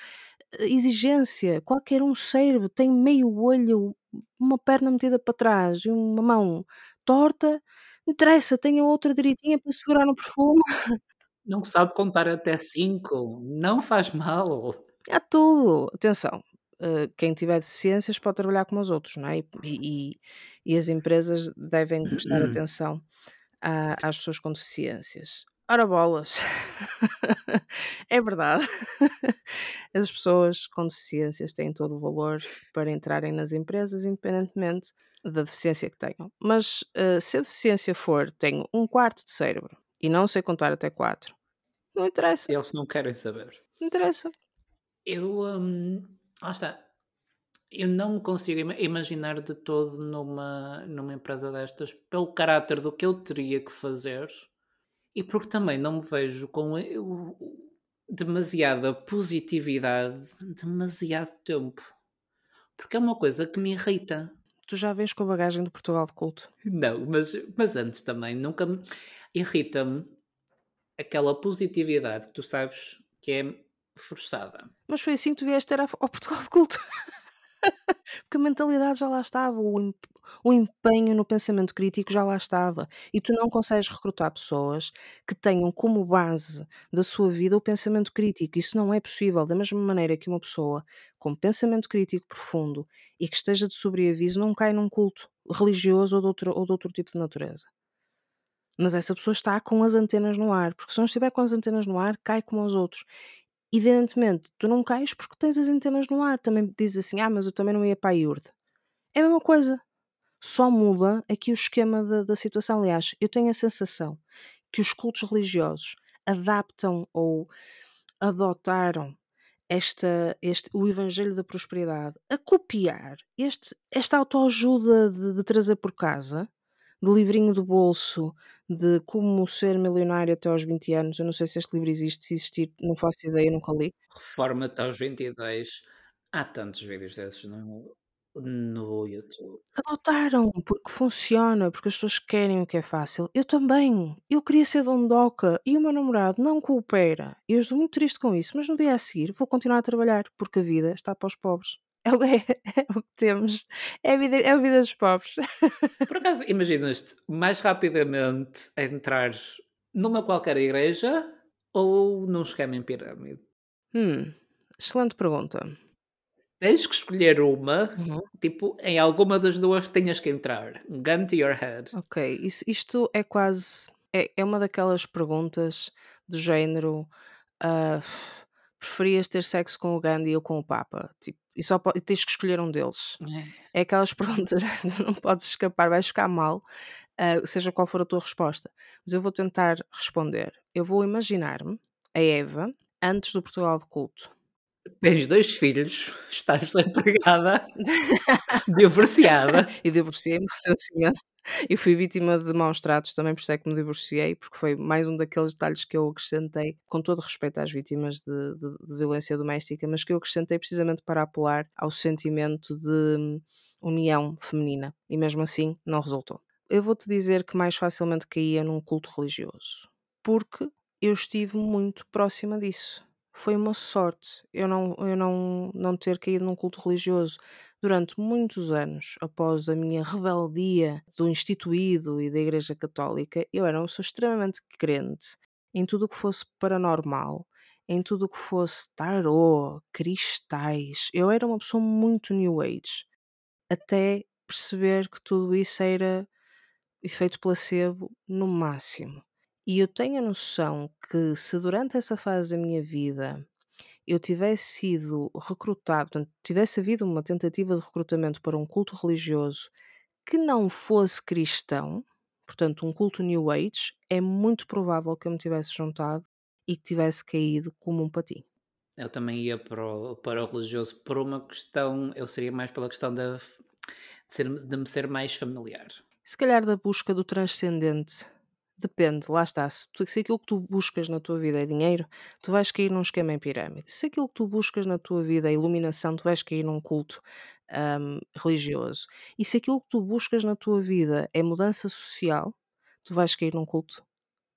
eh, exigência. Qualquer um cérebro tem meio olho, uma perna metida para trás e uma mão torta, não interessa, tenha outra direitinha para segurar no perfume. Não sabe contar até 5, não faz mal. Há tudo. Atenção, eh, quem tiver deficiências pode trabalhar como os outros, não é? E e e as empresas devem prestar atenção a às pessoas com deficiências. Ora bolas, é verdade. As pessoas com deficiências têm todo o valor para entrarem nas empresas, independentemente da deficiência que tenham. Mas, eh, se a deficiência for: "Tenho um quarto de cérebro e não sei contar até 4", não interessa, Eles não querem saber. não interessa. Eu, hum, lá está. Eu não me consigo ima- imaginar de todo numa, numa empresa destas pelo caráter do que eu teria que fazer e porque também não me vejo com e- o- demasiada positividade demasiado tempo. Porque é uma coisa que me irrita. Tu já vens com a bagagem do Portugal de culto. Não, mas, mas antes também nunca me irrita-me aquela positividade que tu sabes que é forçada. Mas foi assim que tu vieste ter ao Portugal de culto. Porque a mentalidade já lá estava, o o empenho no pensamento crítico já lá estava. E tu não consegues recrutar pessoas que tenham como base da sua vida o pensamento crítico. Isso não é possível. Da mesma maneira que uma pessoa com pensamento crítico profundo e que esteja de sobreaviso não cai num culto religioso ou de outro ou de outro tipo de natureza. Mas essa pessoa está com as antenas no ar, porque se não estiver com as antenas no ar, cai como os outros. Evidentemente, tu não cais porque tens as antenas no ar. Também dizes assim: "Ah, mas eu também não ia para a IURD". É a mesma coisa, só muda aqui o esquema da da situação. Aliás, eu tenho a sensação que os cultos religiosos adaptam ou adotaram esta este o evangelho da prosperidade a copiar este esta autoajuda de de trazer por casa, de livrinho do bolso, de como ser milionário até aos 20 anos. Eu não sei se este livro existe, se existir, não faço ideia, nunca li. Reforma-te aos 22. Há tantos vídeos desses no, no YouTube. Adotaram, porque funciona, porque as pessoas querem o que é fácil. Eu também. Eu queria ser dondoca e o meu namorado não coopera. E eu estou muito triste com isso, mas no dia a seguir vou continuar a trabalhar, porque a vida está para os pobres. É o, é, é o que temos. É a, vida, é a vida dos pobres. Por acaso, imaginas-te mais rapidamente entrar numa qualquer igreja ou num esquema em pirâmide? Hum, excelente pergunta. Tens que escolher uma, Uhum. tipo, em alguma das duas tenhas que entrar. Gun to your head. Ok, isso- isto é quase. É, é uma daquelas perguntas do género. ah, preferias ter sexo com o Gandhi ou com o Papa? Tipo, e só e tens que escolher um deles. É aquelas perguntas, não podes escapar, vais ficar mal, ah, seja qual for a tua resposta. Mas eu vou tentar responder. Eu vou imaginar-me a Eva antes do Portugal de culto. Tens dois filhos, estás desempregada, divorciada. e divorciei-me recentemente. E fui vítima de maus tratos também, por isso é que me divorciei, porque foi mais um daqueles detalhes que eu acrescentei, com todo respeito às vítimas de, de- de violência doméstica, mas que eu acrescentei precisamente para apelar ao sentimento de hum, união feminina. E mesmo assim, não resultou. Eu vou-te dizer que mais facilmente caía num culto religioso, porque eu estive muito próxima disso. Foi uma sorte eu não, eu não, não ter caído num culto religioso durante muitos anos, após a minha rebeldia do instituído e da Igreja Católica, eu era uma pessoa extremamente crente em tudo o que fosse paranormal, em tudo o que fosse tarô, cristais. Eu era uma pessoa muito New Age, até perceber que tudo isso era efeito placebo no máximo. E eu tenho a noção que se durante essa fase da minha vida eu tivesse sido recrutado, portanto, tivesse havido uma tentativa de recrutamento para um culto religioso que não fosse cristão, portanto, um culto New Age, é muito provável que eu me tivesse juntado e que tivesse caído como um patinho. Eu também ia para o, para o religioso por uma questão, eu seria mais pela questão de, ser, de me ser mais familiar. Se calhar da busca do transcendente Depende, lá está. Se, tu- se aquilo que tu buscas na tua vida é dinheiro, tu vais cair num esquema em pirâmide. Se aquilo que tu buscas na tua vida é iluminação, tu vais cair num culto ahm, religioso. E se aquilo que tu buscas na tua vida é mudança social, tu vais cair num culto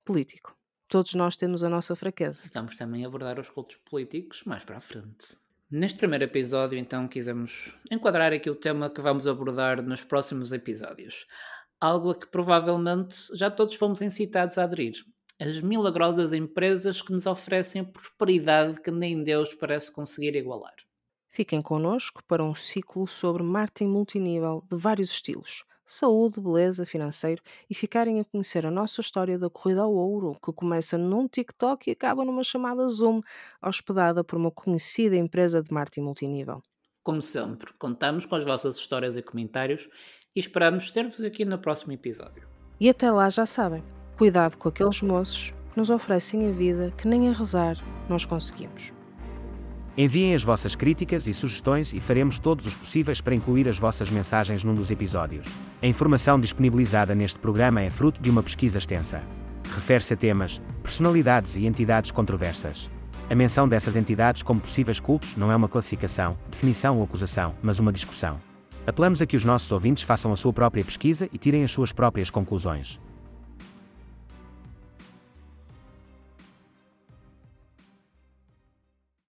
político. Todos nós temos a nossa fraqueza. Vamos também abordar os cultos políticos mais para a frente. Neste primeiro episódio, então, quisemos enquadrar aqui o tema que vamos abordar nos próximos episódios. Algo a que provavelmente já todos fomos incitados a aderir. As milagrosas empresas que nos oferecem a prosperidade que nem Deus parece conseguir igualar. Fiquem connosco para um ciclo sobre marketing multinível de vários estilos, saúde, beleza, financeiro e ficarem a conhecer a nossa história da corrida ao ouro, que começa num TikTok e acaba numa chamada Zoom, hospedada por uma conhecida empresa de marketing multinível. Como sempre, contamos com as vossas histórias e comentários e esperamos ter-vos aqui no próximo episódio. E até lá já sabem, cuidado com aqueles moços que nos oferecem a vida que nem a rezar nós conseguimos. Enviem as vossas críticas e sugestões e faremos todos os possíveis para incluir as vossas mensagens num dos episódios. A informação disponibilizada neste programa é fruto de uma pesquisa extensa. Refere-se a temas, personalidades e entidades controversas. A menção dessas entidades como possíveis cultos não é uma classificação, definição ou acusação, mas uma discussão. Apelamos a que os nossos ouvintes façam a sua própria pesquisa e tirem as suas próprias conclusões.